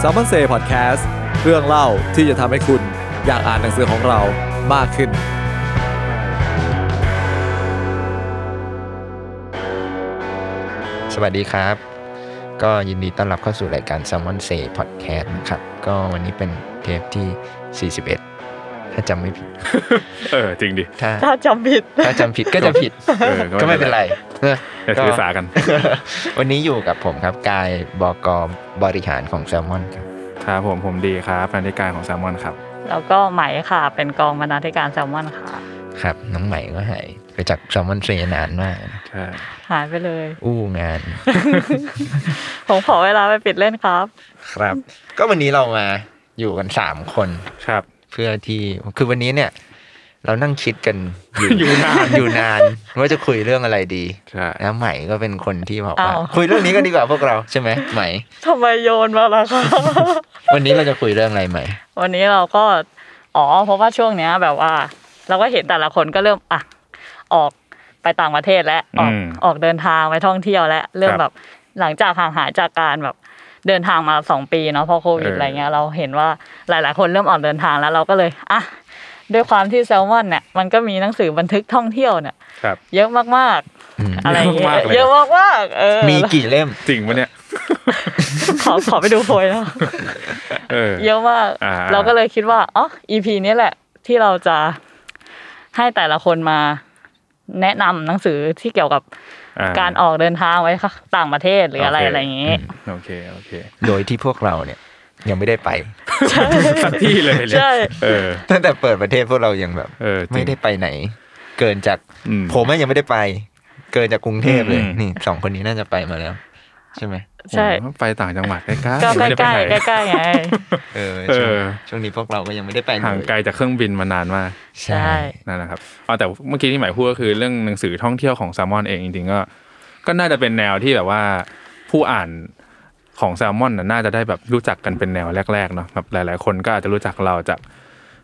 S ซ m ม n นเซ่พอดแคสต์เรื่องเล่าที่จะทำให้คุณอยากอ่านหนังสือของเรามากขึ้น สวัสดีครับ ก็ยินดีต้อนรับเข้าสู่รายการ s ซ m ม n นเซ่พอดแคสต์นะครับ ก็วันนี้เป็นเทปที่ 41 ถ้าจำไม่ผิด เออ จริงดิ ถ้าถ้าจำผิด ถ้าจำผิดก็จะผิด เออก็ไม่เป็นไรเอ ออย่าถือสากัน วันนี้อยู่กับผมครับกายบอกบริหารของแซลมอนครับครับผมผมดีครับบรรณาธิการของแซลมอนครับ แล้วก็ไหมค่ะ เป็นกองบรรณาธิการแซลมอนค่ะ ครับ น้องใหม่ก็หายไปจากแซลมอนเทรนานมากใช่หายไปเลย อู้งาน ผมขอเวลาไปปิดเล่นครับ ครับ ก็วันนี้เรามาอยู่กันสามคนครับ เพื่อที่คือวันนี้เนี่ย เรานั่งคิดกันอยู่อยู่นานอยู่นานว่าจะคุยเรื่องอะไรดีใช่แล้วใหม่ก็เป็นคนที่บอกว่าอ้าวคุยเรื่องนี้กันดีกว่าพวกเราใช่ไหมใหม่ทำไมโยนมาล่ะคะวันนี้เราจะคุยเรื่องอะไรใหม่ วันนี้เราก็อ๋อเพราะว่าช่วงเนี้ยแบบว่า เราก็เห็นแต่ละคนก็เริ่มอะออกไปต่างประเทศแล้วออกอืมออกเดินทางไปท่องเที่ยวแล้วเริ่มครับแบบหลังจากห่างหายจากการแบบเดินทางมาสองปีเนาะเพราะโควิดเออออะไรเงี้ยเราเห็นว่าหลาย ๆ คนเริ่มออกเดินทางแล้วเราก็เลยอะ ด้วยความที่แซลมอนเนี่ยมันก็มีหนังสือบันทึกท่องเที่ยวเนี่ยครับเยอะมากอืมๆอะไรอย่างเงี้เยอะมากยเลยเยอะมากๆเออมีกี่เล่มจริงปะเนี่ยขอขอไปดูโพยนะเออเยอะมากอ่าเราก็เลยคิดว่าอ๋อ EP นี้แหละ ที่เราจะให้แต่ละคนมาแนะนำหนังสือที่เกี่ยวกับอ่การออกเดินทางไว้ค่ะต่างประเทศหรืออะไรโอเคอะไรอย่างงี้โอเคโอเค โดยที่พวกเราเนี่ย ยังไม่ได้ไปสักที่เลยเนี่ยใช่เออตั้งแต่เปิดประเทศพวกเรายังแบบเออจริงไม่ได้ไปไหน เกินจากอืมผมอะยังไม่ได้ไป เกินจากกรุงเทพเลยอืมนี่สองคนนี้น่าจะไปมาแล้ว ใช่ไหมใช่ผมไปต่างจังหวัดใกล้ๆก็ไม่ได้ใกไปล้ไหนๆใกล้ๆไงเออเอช่วงอช่วงนี้พวกเราก็ยังไม่ได้ไปเลยห่างไกลจากเครื่องบินมานานมากใช่ใช่นั่นแหละครับอ๋อแต่เมื่อกี้ที่หมายพูดก็คือเรื่องหนังสือท่องเที่ยวของแซลมอนเองจริงๆก็ ก็น่าจะเป็นแนวที่แบบว่าผู้อ่าน ของแซลมอนน่ะน่าจะได้แบบรู้จักกันเป็นแนวแรกๆเนาะแบบหลายๆ คนก็อาจจะรู้จักเราจาก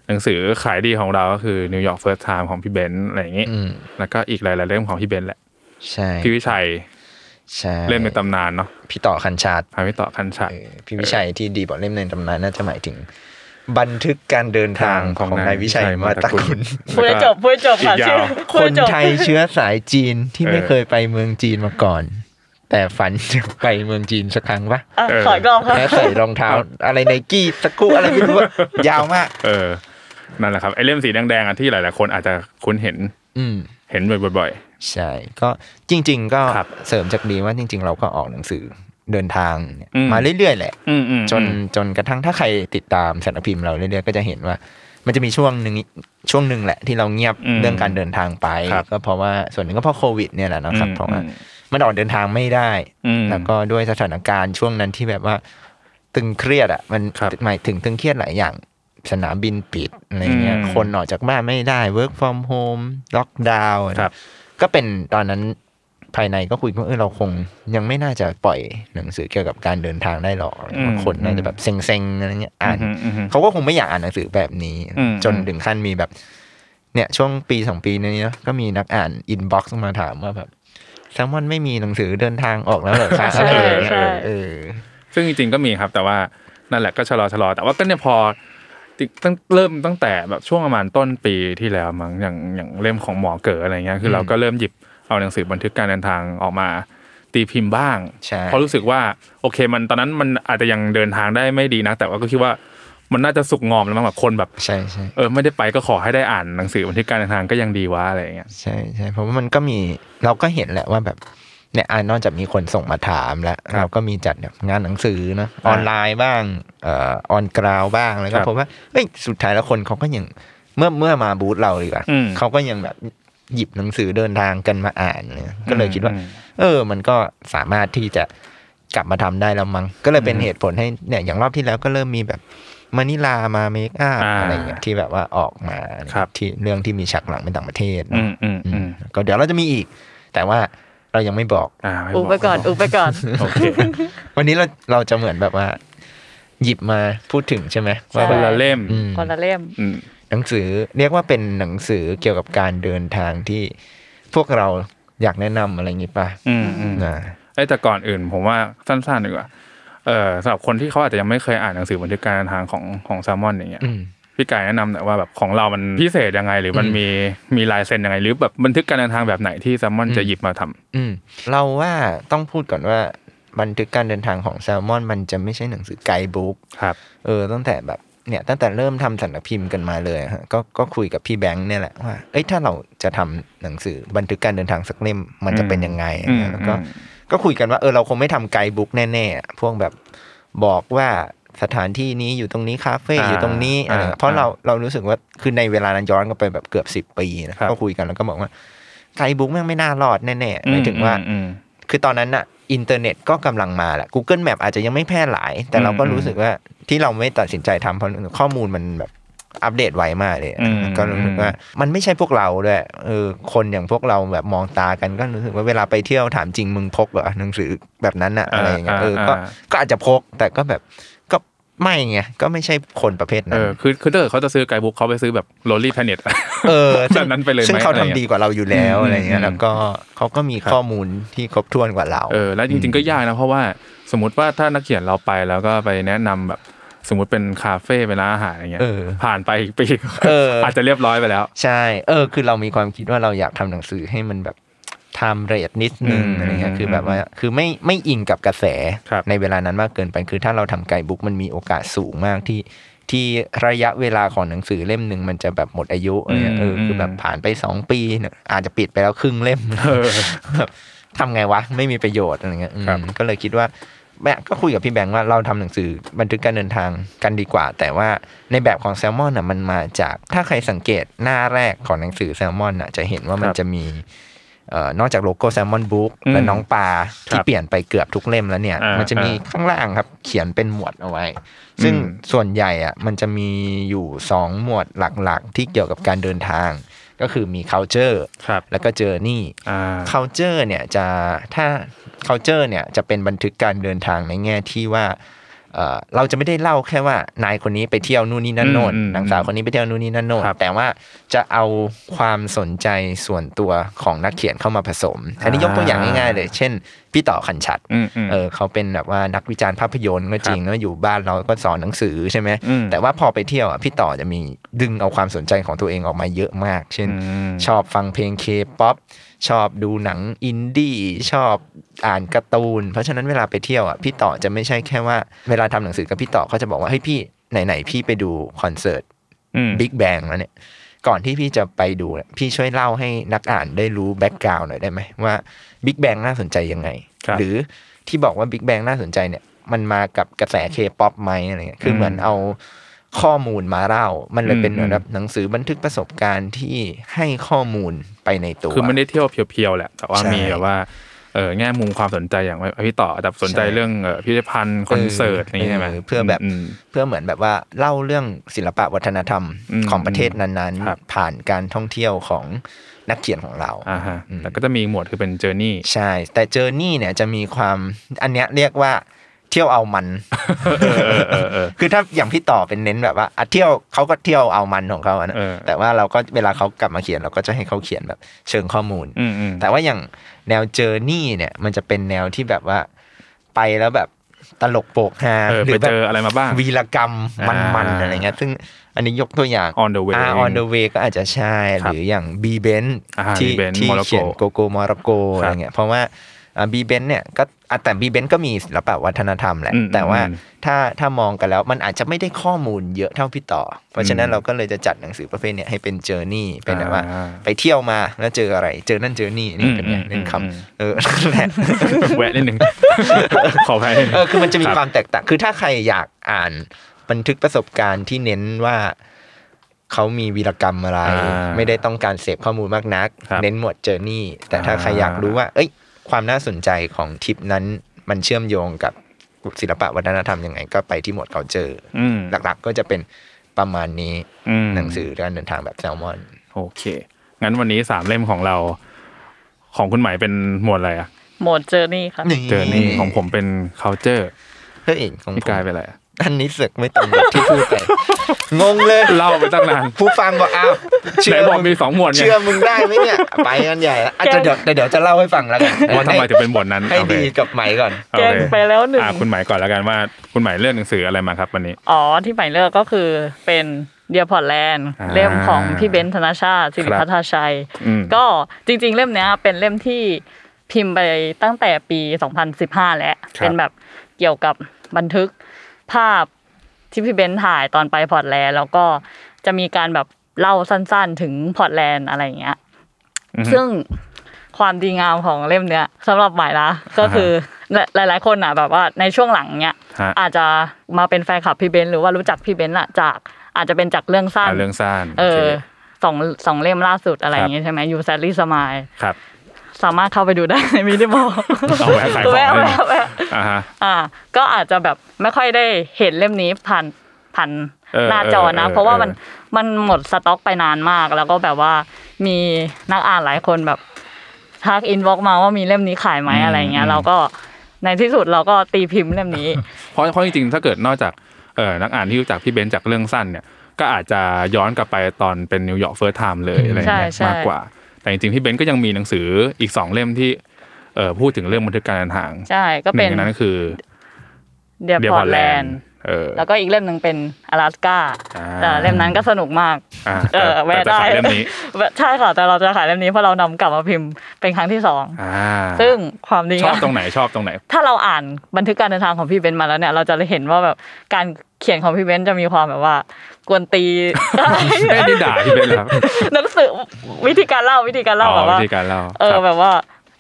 หนังสือขายดีของเราก็คือ New York First Time ของพี่เบนซ์อะไรอย่างงี้อืมแล้วก็อีกหลายๆเล่มของพี่เบนซ์แหละใช่พี่วิชัยใช่เล่มในตำนานเนาะพี่ต่อคันชาติพาพี่ต่อคันชัดเออพี่วิชัยที่ดีบอกเล่มในตำนานน่าจะหมายถึง บันทึกการเดินทางของนายวิชัยมาตะกุลพูดให้จบพูดให้จบค่ะอีกยาวพูคดให้นจบไทยเชื้อสายจีนที่เออไม่เคยไปเมืองจีนมาก่อน แต่ฝันจะไปเมืองจีนสักครั้งปะอะเออขออีกรอบค่ะแล้วใส่รองเท้า อะไรไนกี้ตะกุอะไรไม่รู้อะยาวมาก เออ นั่นแหละครับไอ้เล่มสีแดงๆอะที่หลายๆคนอาจจะคุ้นเห็น อืมเห็นบ่อยใช่ ก็จริง ๆ ก็ครับเสริมจากดีว่าจริง ๆ เราก็ออกหนังสือเดินทางเนี่ยอืมมาเรื่อยๆแหละๆอืมอืมจนจนกระทั่งถ้าใครติดตามสารพิมพ์เราเรื่อยๆก็จะเห็นว่า มันจะมีช่วงหนึ่งช่วงหนึ่งแหละที่เราเงียบอืมเรื่องการเดินทางไปครับก็เพราะว่าส่วนหนึ่งก็เพราะโควิดเนี่ยแหละนะครับอืมเพราะว่าอื มมันออกเดินทางไม่ได้อืมแล้วก็ด้วยสถานการณ์ช่วงนั้นที่แบบว่าตึงเครียดอะมันครับหมายถึงตึงเครียดหลายอย่างสนามบินปิดอะไรเงี้ยอืมคนออกจากบ้านไม่ได้ work from home ล็อกดาวน์ครับก็เป็นตอนนั้นภายในก็คุยกันว่าเออเราคงยังไม่น่าจะปล่อยหนังสือเกี่ยวกับการเดินทางได้หรอกอืมบางคนน่าจะแบบเซ็งๆอะไรเงี้ยอ่านอืมอืมอืมเขาก็คงไม่อยากอ่านหนังสือแบบนี้อืมจนถึงขั้นมีแบบ เนี่ย ช่วงปีสองปีนี้เนอะก็มีนักอ่าน inbox มาถามว่าแบบ แซลมอนไม่มีหนังสือเดินทางออกแล้วเหรอคะใช่อะไรอย่างเงี้ยใช่เออซึ่งจริงๆก็มีครับ แต่ว่านั่นแหละก็ชะลอชะลอแต่ว่าก็เนี่ยพอตั้งเริ่มตั้งแต่แบบช่วงประมาณต้นปีที่แล้วมั้งอย่างอย่างเล่มของหมอเก๋ออะไรเงี้ยคือเราก็เริ่มหยิบเอาหนังสือบันทึกการเดินทางออกมา ตีพิมพ์บ้างใช่เพราะรู้สึกว่าโอเคมันตอนนั้นมันอาจจะยังเดินทางได้ไม่ดีนะแต่ว่าก็คิดว่า มันน่าจะสุกงอมแล้วมั้งแบบคนแบบใช่ใช่เออไม่ได้ไปก็ขอให้ได้อ่านหนังสือบันทึกการเดินทางก็ยังดีวะอะไรอย่างเงี้ยใช่ใช่เพราะว่ามันก็มีเราก็เห็นแหละว่าแบบเนี่ยอ่านอกจากมีคนส่งมาถามแล้วครับเราก็มีจัดแบบงานหนังสือเนาะออ่าอนไลน์บ้างเอ่อออนกราวบ้างแล้วก็ครับพบว่าเฮ้ยสุดท้ายแล้วคนเขาก็ยังเมื่อเมื่อมาบูธเราดีกว่าอืมเขาก็ยังแบบหยิบหนังสือเดินทางกันมาอ่านเนี่ยก็เลยคิดว่าอืมเออ มันก็สามารถที่จะกลับมาทำได้แล้วมั้งก็เลยเป็นอืมเหตุผลให้เนี่ยอย่างรอบที่แล้วก็เริ่มมีแบบ มานิลามาเมคอัพอ่าอะไรเงี้ยที่แบบว่าออกมาครับที่เรื่องที่มีฉากหลังเป็นต่างประเทศอืเนาะมอืมอืมก็เดี๋ยวเราจะมีอีก แต่ว่าเรายังไม่บอกอ่าม่อุบไปก่อนอุบไปก่อนโอเควันนี้เราเราจะเหมือนแบบว่า หยิบมาพูดถึงใช่ไหมว่าคนละเล่มอืมคนละเล่มอืมหนังสือเรียกว่าเป็นหนังสือเกี่ยวกับการเดินทางที่พวกเราอยากแนะนำอะไรอย่างงี้ป่ะอืมอืมนะเอ้ยแต่ก่อนอื่น ผมว่าสั้นๆดีกว่า เออสำหรับคนที่เขาอาจจะยังไม่เคยอ่านหนังสือบันทึกการเดินทางของของแซลมอนอย่างเงี้ยอืมพี่กายแนะนำหน่อยว่าแบบของเรามันพิเศษยังไง หรือมันอืมมีมีลายเซ็นยังไง หรือแบบบันทึกการเดินทางแบบไหนที่แซลมอนอืมจะหยิบมาทำอืมเราว่าต้องพูดก่อนว่าบันทึกการเดินทางของแซลมอน มันจะไม่ใช่หนังสือไกด์บุ๊กครับ เออตั้งแต่แบบเนี่ยตั้งแต่เริ่มทำสำนักพิมพ์กันมาเลยฮะก็ก็คุยกับพี่แบงค์เนี่ยแหละว่าเอ้ยถ้าเราจะทำหนังสือบันทึกการเดินทางสักเล่มมันจะเป็นยังไงอืมแล้วก็อืม ก็คุยกันว่าเออเราคงไม่ทำไกด์บุ๊กแน่ๆ พวกแบบบอกว่าสถานที่นี้อยู่ตรงนี้คาเฟ่อ่าอยู่ตรงนี้อะไรอ่าเพราะเราเรารู้สึกว่าคือในเวลานั้นย้อนกลับไปแบบเกือบสิบปีนะครับก็คุยกันแล้วก็บอกว่า guidebook แม่งไม่น่ารอดแน่ๆหมายถึงว่าอืมคือตอนนั้นอะอินเทอร์เน็ตก็กำลังมาแหละ Google Map อาจจะยังไม่แพร่หลาย แต่เราก็อืมรู้สึกว่าที่เราไม่ตัดสินใจทำเพราะข้อมูลมันแบบ อัปเดตไวมากเลยอะอืมก็รู้สึกว่ามันไม่ใช่พวกเราด้วยเออคนอย่างพวกเราแบบมองตากันก็รู้สึกว่าเวลาไปเที่ยวถามจริงมึงพกเหรอหนังสือแบบนั้นอะอะไรอย่างเงี้ยเออก็อ่าก็อาจจะพกแต่ก็แบบก็ไม่ไงก็ไม่ใช่คนประเภทเอนั้นอคือคือถ้าเกิดเขาจะซื้อไกด์บุ๊กเขาไปซื้อแบบ Lonely Planet เออแบบนั้นไปเลยไหมซึ่งเขาอะไรทำเงี้ยดีกว่าเราอยู่แล้วอืมอะไรเงี้อืยมแล้วก็เขาก็มีครับข้อมูลที่ครบถ้วนกว่าเราเออแล้วจริง ๆก็ยากนะเพราะว่าสมมติว่าถ้านักเขียนเราไปแล้วก็ไปแนะนำแบบ สมมติเป็นคาเฟ่เป็นร้านอาหารอย่างเงี้ยเออผ่านไปอีกปีเอออาจจะเรียบร้อยไปแล้ว ใช่ เออ คือเรามีความคิดว่าเราอยากทำหนังสือให้มันแบบtimeless นิดนึงอืมอะไรเงี้ยอืมคือแบบว่าคือไม่ไม่อิงกับกระแสครับในเวลานั้นมากเกินไปคือถ้าเราทำ guidebook มันมีโอกาสสูงมากที่ที่ระยะเวลาของหนังสือเล่มหนึ่งมันจะแบบหมดอายุอะไรเงี้ยเออคือแบบผ่านไปสองปีเนี่ยอาจจะปิดไปแล้วครึ่งเล่มเออแบบทำไงวะ ไม่มีประโยชน์อะไรเงี้ยอืมครับก็เลยคิดว่า แม่ก็คุยกับพี่แบงค์ว่าเราทำหนังสือบันทึกการเดินทางกันดีกว่า แต่ว่าในแบบของแซลมอนอะมันมาจากถ้าใครสังเกตหน้าแรกของหนังสือแซลมอนอะจะเห็นว่ามันครับจะมีเอ่อนอกจากโลโก้แซลมอนบุ๊กอืมและน้องปลาที่ครับเปลี่ยนไปเกือบทุกเล่มแล้วเนี่ยอ่ามัมันจะมีอ่าข้างล่างครับ เขียนเป็นหมวดเอาไว้ ซึ่งอืมส่วนใหญ่อะมันจะมีอยู่สองหมวดหลักๆ ที่เกี่ยวกับการเดินทาง ก็คือมี culture ครับแล้วก็ journey อ่า culture เนี่ยจะถ้า culture เนี่ยจะเป็นบันทึกการเดินทางในแง่ที่ว่า เอ่อเราจะไม่ได้เล่าแค่ว่านายคนนี้ไปเที่ยวนู่นนี่นั่นโน่นอืมอืมนางสาวคนนี้ไปเที่ยวนู่นนี่นั่นโน่นครับแต่ว่าจะเอาความสนใจส่วนตัวของนักเขียนเข้ามาผสมอันนี้ยกตัวอย่างง่ายๆเลย เช่น พี่ต่อคันฉัตรอืมอืมเออเขาเป็นแบบว่านักวิจารณ์ภาพยนตร์ก็จริงแล้วอยู่บ้านเราก็สอนหนังสือใช่ไหมอืมแต่ว่าพอไปเที่ยวอะพี่ต่อจะมีดึงเอาความสนใจของตัวเองออกมาเยอะมาก เช่นอืมชอบฟังเพลงเคป๊อป ชอบดูหนังอินดี้ชอบอ่านการ์ตูน เพราะฉะนั้นเวลาไปเที่ยวอะพี่ต่อจะไม่ใช่แค่ว่า เวลาทำหนังสือกับพี่ต่อเขาจะบอกว่าเฮ้ยพี่ไหนๆพี่ไปดูคอนเสิร์ตอืมบิ๊กแบงแล้วเนี่ยก่อนที่พี่จะไปดูเนี่ยพี่ช่วยเล่าให้นักอ่านได้รู้ background หน่อยได้ไหมว่าบิ๊กแบงน่าสนใจยังไงครับหรือที่บอกว่าบิ๊กแบงน่าสนใจเนี่ยมันมากับกระแสเคป๊อปไหมอะไรเงี้ยคือเหมือนเอา ข้อมูลมาเล่า มันเลยเป็นเหมือนแบบหนังสือบันทึกประสบการณ์ที่ให้ข้อมูลไปในตัว คือไม่ได้เที่ยวเพียวๆแหละ แต่ว่าใช่มีแบบว่าเออแง่มุมความสนใจอย่างพี่ต่อแต่สนใจใช่เรื่องเออพิพิธภัณฑ์คอนเสิร์ตอะไรอย่างเงี้ยใช่ไหมเออเพื่อแบบมเพื่อเหมือนแบบว่าเล่าเรื่องศิลปะวัฒนธรรมอืมของประเทศนั้นครับๆผ่านการท่องเที่ยวของนักเขียนของเราอ่าฮะอืมแต่ก็จะมีหมวดคือเป็นเจอร์นี่ใช่ แต่เจอร์นี่เนี่ยจะมีความอันเนี้ยเรียกว่า เที่ยวเอามันคือถ้าอย่างพี่ต่อเป็นเน้นแบบว่าอะเที่ยวเขาก็เที่ยวเอามันของเขาอะนะเออแต่ว่าเราก็เวลาเขากลับมาเขียนเราก็จะให้เขาเขียนแบบเชิงข้อมูลอืมอืมแต่ว่าอย่างแนวเจอร์นี่เนี่ย มันจะเป็นแนวที่แบบว่าไปแล้วแบบตลกโปกฮาเออหไปแบเจบออะไรมาบ้างวีรกรรมมันๆอ่าอะไรเงี้ยซึ่งอันนี้ยกตัวอย่าง On the way อ่า on the way ก็อาจจะใช่ครับหรืออย่าง B b e n อ่าที่ B. Ben ที่ Morocco เขียนโกโกมอรโกครับอะไรเงี้ยเพราะว่า บีเบนเนี่ยก็อะแต่บีเบนก็มีศิลปะวัฒนธรรมแหละอืมแต่ว่าอืมถ้าถ้ามองกันแล้วมันอาจจะไม่ได้ข้อมูลเยอะเท่าพี่ต่อ เพราะฉะนั้นอืมเราก็เลยจะจัดหนังสือประเภทเนี้ยให้เป็นเจอร์นี่เป็นแบบว่าอ่า ไปเที่ยวมาแล้วเจออะไร เจอนั่นเจอนี่นี่เป็นไงอืมเล่นอืมคำเออนั่นแหละแวะนิดนึงขออภัยเออคือมันจะมีครับความแตกต่างคือถ้าใครอยากอ่านบันทึกประสบการณ์ที่เน้นว่าเขามีวีรกรรมอะไรอ่าไม่ได้ต้องการเสพข้อมูลมากนักครับเน้นหมวดเจอร์นี่ แต่ถ้าอ่าใครอยากรู้ว่า เอ้ย ความน่าสนใจของทริปนั้นมันเชื่อมโยงกับศิลปะวัฒนธรรมยังไง ก็ไปที่หมวดเขาเจออืมหลักๆ ก็จะเป็นประมาณนี้อืมหนังสือการเดินทางแบบแซลมอน โอเค งั้นวันนี้สามเล่มของเรา ของคุณหมายเป็นหมวดอะไรอะโหมดเจอนี่ครับเจอนี่ของผมเป็น culture เฮ้ยของพี่ผมกายเป็นอะไรอะ อันนี้เสึกไม่ตรงกับที่พูดไปงงเลยเล่าไปตั้งนานผู้ฟังบอกอ้าวไหนบอกมีสองหมวดไงเชื่อมึงได้ไหมเนี่ย ไปกันใหญ่แล้วอาจจะเดี๋ยวเดี๋ยวจะเล่าให้ฟังแล้วกันว่าทำไมถึงเป็นหมวดนั้นให้โอเคดีกับไหมก่อนโอแกล้งเคไปแล้วหนึ่งอ่าคุณใหม่ก่อนแล้วกันว่าคุณใหม่เลือกหนังสืออะไรมาครับวันนี้อ๋อที่ใหม่เลือกก็คือเป็น Dear Portland อ่าเล่มของพี่เบนซ์ธนชาติศิริภัทราชัยอืมก็จริง ๆ เล่มเนี้ยเป็นเล่มที่พิมพ์ไปตั้งแต่ปี 2015 แล้วครับเป็นแบบเกี่ยวกับบันทึก ภาพที่พี่เบนซ์ถ่ายตอนไปพอร์ตแลนด์แล้วก็จะมีการแบบเล่าสั้นๆ ถึงพอร์ตแลนด์อะไรอย่างเงี้ยอือฮึซึ่งความดีงามของเล่มเนี้ยสำหรับใหม่นะก็คือหลาย ๆ คนอะแบบว่าในช่วงหลังเนี้ยฮะอาจจะมาเป็นแฟนคลับพี่เบนซ์หรือว่ารู้จักพี่เบนซ์อะจากอาจจะเป็นจากเรื่องสั้นอ่าเรื่องสั้นเอโคอสองสองเล่มล่าสุดอะไรครับอย่างเงี้ยใช่ไหม You Sadly Smile ครับ สามารถเข้าไปดูได้ใน Minimore เอาแวะขายของแวะเลยแวะแวะอ่าฮะอ่า ก็อาจจะแบบไม่ค่อยได้เห็นเล่มนี้ผ่านผ่านเออหน้าจอนะเออเออเพราะว่าเออมันมันหมดสต็อกไปนานมาก แล้วก็แบบว่ามีนักอ่านหลายคนแบบทัก inbox มาว่ามีเล่มนี้ขายไหมอะไรเงี้ยเราก็ในที่สุดเราก็ตีพิมพ์เล่มนี้ เพราะเพราะจริงๆถ้าเกิดนอกจากเออนักอ่านที่รู้จักพี่เบนซ์จากเรื่องสั้นเนี่ยก็อาจจะย้อนกลับไปตอนเป็น New York First Time เลยอะไรอย่างเงี้ยใช่ใช่มากกว่า แต่จริงๆพี่เบนซ์ก็ยังมีหนังสืออีกสองเล่มที่เอ่อพูดถึงเรื่องบันทึกการเดินทางใช่ก็เป็นึ่นงในนั้นคือDear Portland Dear Portland เออแล้วก็อีกเล่มหนึ่งเป็นอลาสก้าอ่าแต่เล่มนั้นก็สนุกมากอ่าเออแต่แวะแต่จะได้ขายเล่มนี้ใช่ค่ะแต่เราจะขายเล่มนี้เพราะเรานำกลับมาพิมพ์เป็นครั้งที่สองอ่าซึ่งความดีชอบงามตรงไหนชอบตรงไหน ถ้าเราอ่านบันทึกการเดินทางของพี่เบนซ์มาแล้วเนี่ย เราจะเห็นว่าแบบการเขียนของพี่เบนซ์จะมีความแบบว่า กวนตีได้นี่ด่าพี่เบนซ์เหรอครับหนังสือวิธีการเล่าวิธีการเล่าอ๋อแบบว่าวิธีการเล่าเออครับแบบว่า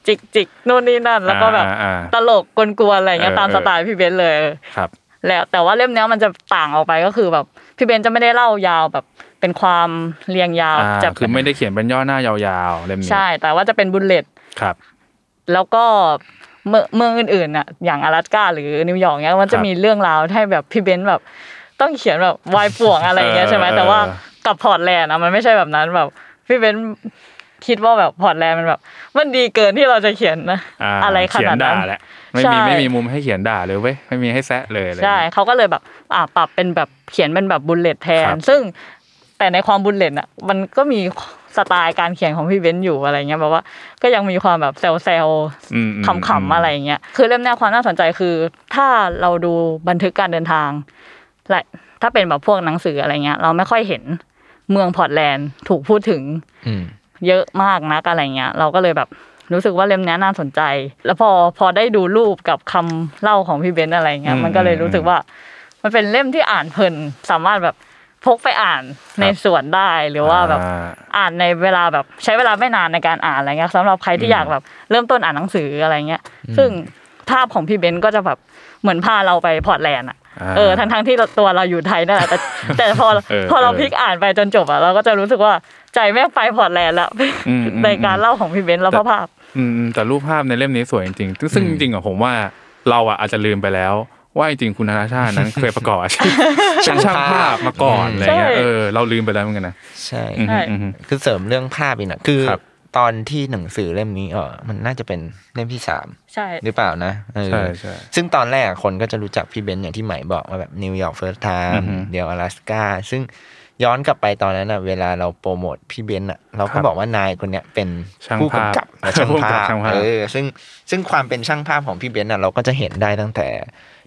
จิกจิกนู่นนี่นั่น แล้วก็แบบอ่าอ่าตลกกวนๆอะไรเงี้ยเออตามเออสไตล์พี่เบนซ์เลยครับ แล้วแต่ว่าเล่มเนี้ยมันจะต่างออกไปก็คือแบบพี่เบนซ์จะไม่ได้เล่ายาวแบบเป็นความเรียงยาวอ่าจะคือไม่ได้เขียนเป็นย่อหน้ายาวๆเล่มนี้ใช่ แต่ว่าจะเป็น bullet ครับ แล้วก็เมืองเมืองอื่นๆน่ะอย่างอลาสก้าหรือนิวยอร์กเนี้ยมันจะครับมีเรื่องราวให้แบบพี่เบนซ์แบบ ต้องเขียนแบบวายป่วงอะไรอย่างเงี้ยเออใช่ไหมเออแต่ว่ากับพอร์ตแลนด์อะมันไม่ใช่แบบนั้นแบบพี่เบนซ์คิดว่าแบบพอร์ตแลนด์มันแบบ มันดีเกินที่เราจะเขียนนะอ่าอะไรขนาดนั้นเขียด่าแหละไม่ใช่มีไม่มีมุมให้เขียนด่าเลยเว้ยไม่มีให้แซะเลยอะไรใช่อย่างเงี้ยเขาก็เลยแบบอ่าปรับเป็นแบบเขียนเป็นแบบ bullet แทนครับซึ่งแต่ในความ bullet อะ มันก็มีสไตล์การเขียนของพี่เบนซ์อยู่อะไรเงี้ยแบบว่าก็ยังมีความแบบเซลเซลอืมอืมขำๆอะไรเงี้ยคือเล่มเนี้ยความน่าสนใจคือ ถ้าเราดูบันทึกการเดินทาง และถ้าเป็นแบบพวกหนังสืออะไรเงี้ย เราไม่ค่อยเห็นเมืองพอร์ตแลนด์ถูกพูดถึงอืมเยอะมากนักอะไรเงี้ย เราก็เลยแบบรู้สึกว่าเล่มเนี้ยน่าสนใจ แล้วพอพอได้ดูรูปกับคำเล่าของพี่เบนซ์อะไรเงี้ยอืมมันก็เลยรู้สึกว่า มันเป็นเล่มที่อ่านเพลินสามารถแบบพกไปอ่านในสวนได้หรือว่าแบบอ่าอ่านในเวลาแบบใช้เวลาไม่นานในการอ่านอะไรเงี้ยสำหรับใครที่อืมอยากแบบเริ่มต้นอ่านหนังสืออะไรเงี้ย ซึ่งภาพของพี่เบนซ์ก็จะแบบเหมือนพาเราไปพอร์ตแลนด์อะอ่า เออทั้งทั้งๆที่ตัวเราอยู่ไทยนั่นแหละแต่แต่พอเออพอเราเออพลิกอ่านไปจนจบอะเราก็จะรู้สึกว่าใจแม่งไปพอร์ตแลนด์ละอืมอืมในการเล่าของพี่เบนซ์แล้วแต่เพราะภาพอืมอืมแต่รูปภาพในเล่มนี้สวยจริงๆซึ่งจริงๆอะผมว่าเราอะอาจจะลืมไปแล้วว่าจริงๆคุณธนชาตินั้นเคยประกอบอาชีพเป็นช่างภาพมาก่อนอะไรเงี้ยใช่เออเราลืมไปแล้วเหมือนกันนะใช่อืมใช่อืมอืมคือเสริมเรื่องภาพอีกนะคือครับ ตอนที่หนังสือเล่มนี้เออมันน่าจะเป็นเล่มที่สามใช่หรือเปล่านะเออใช่ใช่ซึ่งตอนแรกคนก็จะรู้จักพี่เบนซ์อย่างที่ใหม่บอกว่าแบบ New York First Time อือฮึ The Real Alaska ซึ่ง ย้อนกลับไปตอนนั้นอะ เวลาเราโปรโมทพี่เบนซ์อะ เราก็ครับบอกว่านายคนเนี้ยเป็นช่างผู้ภาพกำกับและช่างผู้กำกับภาพช่างภาพเออซึ่งซึ่งความเป็นช่างภาพของพี่เบนซ์อะเราก็จะเห็นได้ตั้งแต่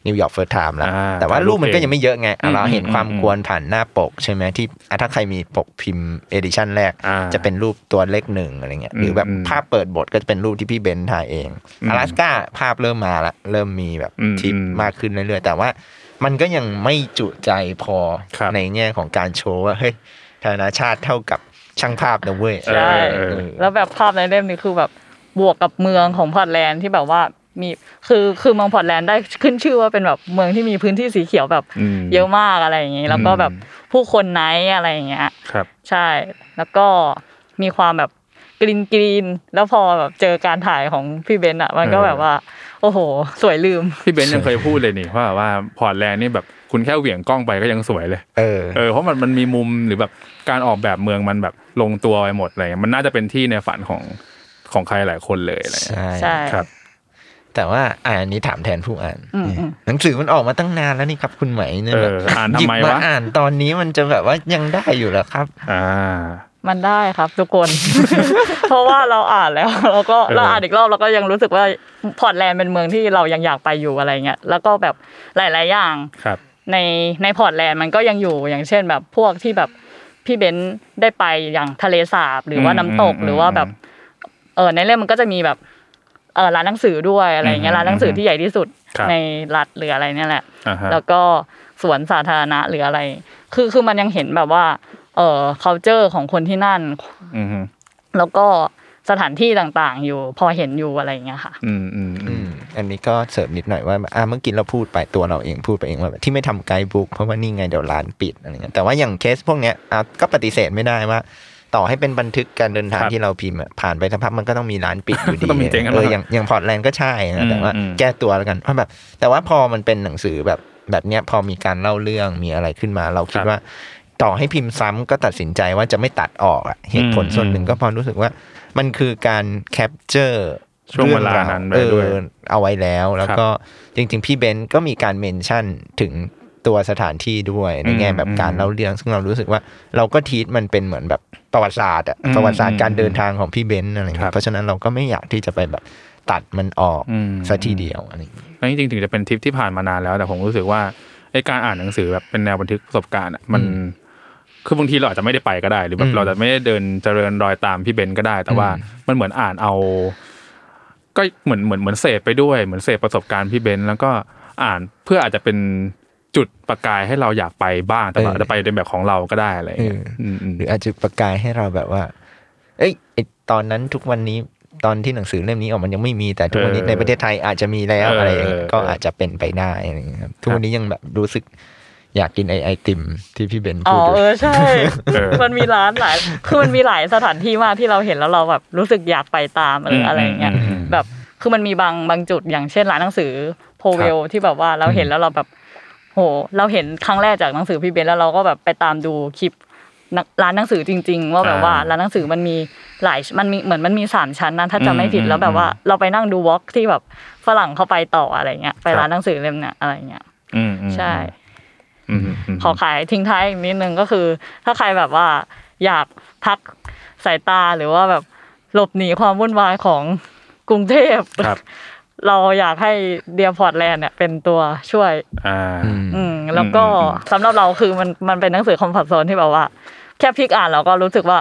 New York First Time แล้วอ่าแต่ว่ารูปมันก็ยังไม่เยอะไงอะอืมเราเห็นอืมความอืมกวนผ่านหน้าปกใช่ไหมที่อะถ้าใครมีปกพิมพ์ edition แรกอ่าจะเป็นรูปตัวเลขหนึ่งอะไรเงี้ยหรือแบบอืมภาพเปิดบทก็จะเป็นรูปที่พี่เบนซ์ถ่ายเองอืมอลาสก้าภาพเริ่มมาละเริ่มมีแบบอืมทริปอืมมากขึ้นเรื่อยๆแต่ว่า มันก็ยังไม่จุใจพอครับในแง่ของการโชว์ว่าเฮ้ยธนชาติเท่ากับช่างภาพนะเว้ยเออใช่เออแล้วแบบภาพในเล่มนี้คือแบบบวกกับเมืองของพอร์ตแลนด์ที่แบบว่ามีคือคือเมืองพอร์ตแลนด์ได้ขึ้นชื่อว่าเป็นแบบเมืองที่มีพื้นที่สีเขียวแบบอืมเยอะมากอะไรอย่างงี้ แล้วก็แบบผู้คน nice อะไรอย่างเงี้ยครับ ใช่แล้วก็มีความแบบ green green แล้วพอแบบเจอการถ่ายของพี่เบนซ์อะ มันก็เออแบบว่าโอ้โห สวยลืม พี่เบนซ์ยังเคยพูดเลยนี่ว่าว่าพอร์ตแลนด์นี่แบบคุณแค่เหวี่ยงกล้องไปก็ยังสวยเลย เออ เออเพราะมันมันมีมุมหรือแบบการออกแบบเมืองมันแบบลงตัวไปหมดอะไรเงี้ยมันน่าจะเป็นที่ในฝันของของใครหลายคนเลยอะไรเงี้ยใช่ใช่ครับ แต่ว่าอ่าอันนี้ถามแทนผู้อ่าน อืมอืมหนังสือมันออกมาตั้งนานแล้วนี่ครับคุณไหมเนี่ยเอแบบออ่านหยิทำบไมมาวะ อ่านตอนนี้มันจะแบบว่ายังได้อยู่เหรอครับ อ่า มันได้ครับทุกคน เพราะว่าเราอ่านแล้วแล้วก็เออเราอ่านอีกรอบเราก็ยังรู้สึกว่าพอร์ตแลนด์เป็นเมืองที่เรายังอยากไปอยู่อะไรเงี้ยแล้วก็แบบหลาย ๆ อย่างครับในในพอร์ตแลนด์มันก็ยังอยู่อย่างเช่นแบบพวกที่แบบพี่เบนซ์ได้ไปอย่างทะเลสาบหรือว่าน้ำตกอืมหรือว่าแบบเออในเล่มมันก็จะมีแบบเออร้านหนังสือด้วยอะไรเงี้อืยมร้านหนังสือที่ใหญ่ที่สุดครับในรัฐหรืออะไรเนี่ยแหละอ่าฮะแล้วก็สวนสาธารณะหรืออะไร คือคือมันยังเห็นแบบว่า เออ culture ของคนที่นั่นอืมฮึแล้วก็สถานที่ต่างๆ อยู่พอเห็นอยู่อะไรอย่างเงี้ยค่ะ อืมอืมอือืมมอันนี้ก็เสริมนิดหน่อยว่าอ่าเมื่อกี้เราพูดไปตัวเราเองพูดไปเองว่าแบบที่ไม่ทำ guidebook เพราะว่านี่ไงเดี๋ยวร้านปิดอะไรเงี้ยแต่ว่าอย่างเคสพวกเนี้ยอะก็ปฏิเสธไม่ได้ว่า ต่อให้เป็นบันทึกการเดินทางครับที่เราพิมพ์อะผ่านไปสักพักมันก็ต้องมีร้านปิดอยู่ดีต้องมีเจ๊งกันเออบ้างอย่างอย่างพอร์ตแลนด์ก็ใช่นะแต่ว่าอืมแก้ตัวแล้วกันเพราะแบบแต่ว่าพอมันเป็นหนังสือแบบแบบเนี้ยพอมีการเล่าเรื่องมีอะไรขึ้นมา เราคิดครับว่า ต่อให้พิมพ์ซ้ำก็ตัดสินใจว่าจะไม่ตัดออกอะเหตุผลอืมส่วนหนึ่งก็เพอรู้สึกว่า มันคือการ capture ช่วงเวลานั้นไว้ด้วยเออเอาไว้แล้ว แล้วก็จริง ๆ พี่เบนซ์ก็มีการ mention ถึงตัวสถานที่ด้วยในแง่แบบการเล่าเรื่อง ซึ่งเรารู้สึกว่าเราก็ทีทมันเป็นเหมือนแบบประวัติศาสตร์อะอืมประวัติศาสตร์การเดินทางของพี่เบนซ์อะไรเงี้ยครับเพราะฉะนั้นเราก็ไม่อยากที่จะไปแบบตัดมันออกอืมซะทีเดียวอะไรอย่างเงี้ยแล้วจริงๆถึงจะเป็นทริปที่ผ่านมานานแล้ว แต่ผมรู้สึกว่าไอ้การอ่านหนังสือแบบเป็นแนวบันทึกประสบการณ์อะมันอืม คือบางทีเราอาจจะไม่ได้ไปก็ได้ หรือแบอืบมเราจะไม่ได้เดินเจริญรอยตามพี่เบนก็ได้ แต่ว่าอืมมันเหมือนอ่านเอา ก็เหมือนเหมือนเหมือนเสพไปด้วยเหมือนเสพประสบการณ์พี่เบนแล้วก็อ่านเพื่ออาจจะเป็นจุดประกายให้เราอยากไปบ้าง แต่ว่าอาจจะไปในแบบของเราก็ได้อะไรอย่างเงี้ยอืมอืมหรืออาจจะประกายให้เราแบบว่า เอ้ยไอ้ตอนนั้นทุกวันนี้ตอนที่หนังสือเล่มนี้ออกมันยังไม่มีแต่ทุกวันนี้เออในประเทศไทยอาจจะมีแล้วเอออะไรอย่างเงี้ยเออก็อาจจะเป็นไปได้อะไรอย่างเงี้ยครับทุกวันนี้ยังแบบรู้สึก อยากกินไอไอติมที่พี่เบนอ๋พูอดเอด้วยอใช่เออมันมีร้านหลายคือมันมีหลายสถานที่มากที่เราเห็นแล้วเราแบบรู้สึกอยากไปตามหรืออะไรอย่างเงี้ยอืมอืมแบบคือมันมีบางบางจุดอย่างเช่นร้านหนังสือโพเวลที่แบบว่าเราเห็นแล้วเราแบบโหเราเห็นครั้งแรกจากหนังสือพี่เบนแล้วเราก็แบบไปตามดูคลิปนักร้านหนังสือจริง ๆ ว่าแบบว่าอ่าร้านหนังสือมันมีหลายมันมีเหมือนมันมีสามชั้นนะถ้าอืมจำไม่ผิดอืมแล้วแบบว่าเราไปนั่งดูวอล์กที่แบบฝรั่งเข้าไปต่ออะไรเงี้ยไปครับร้านหนังสือเล่มเนี้ยอะไรเงี้ยอืมอืมใช่อืมอืม ขอขายทิ้งท้ายอีกนิดนึงก็คือ ถ้าใครแบบว่าอยากพักสายตาหรือว่าแบบหลบหนีความวุ่นวายของกรุงเทพครับเราอยากให้เดียพอร์ตแลนด์เนี่ยเป็นตัวช่วยอ่าอืมแล้วก็อืมอืมสำหรับเราคือมันมันเป็นหนังสือ comfort zone ที่แบบว่า แค่พลิกอ่านเราก็รู้สึกว่า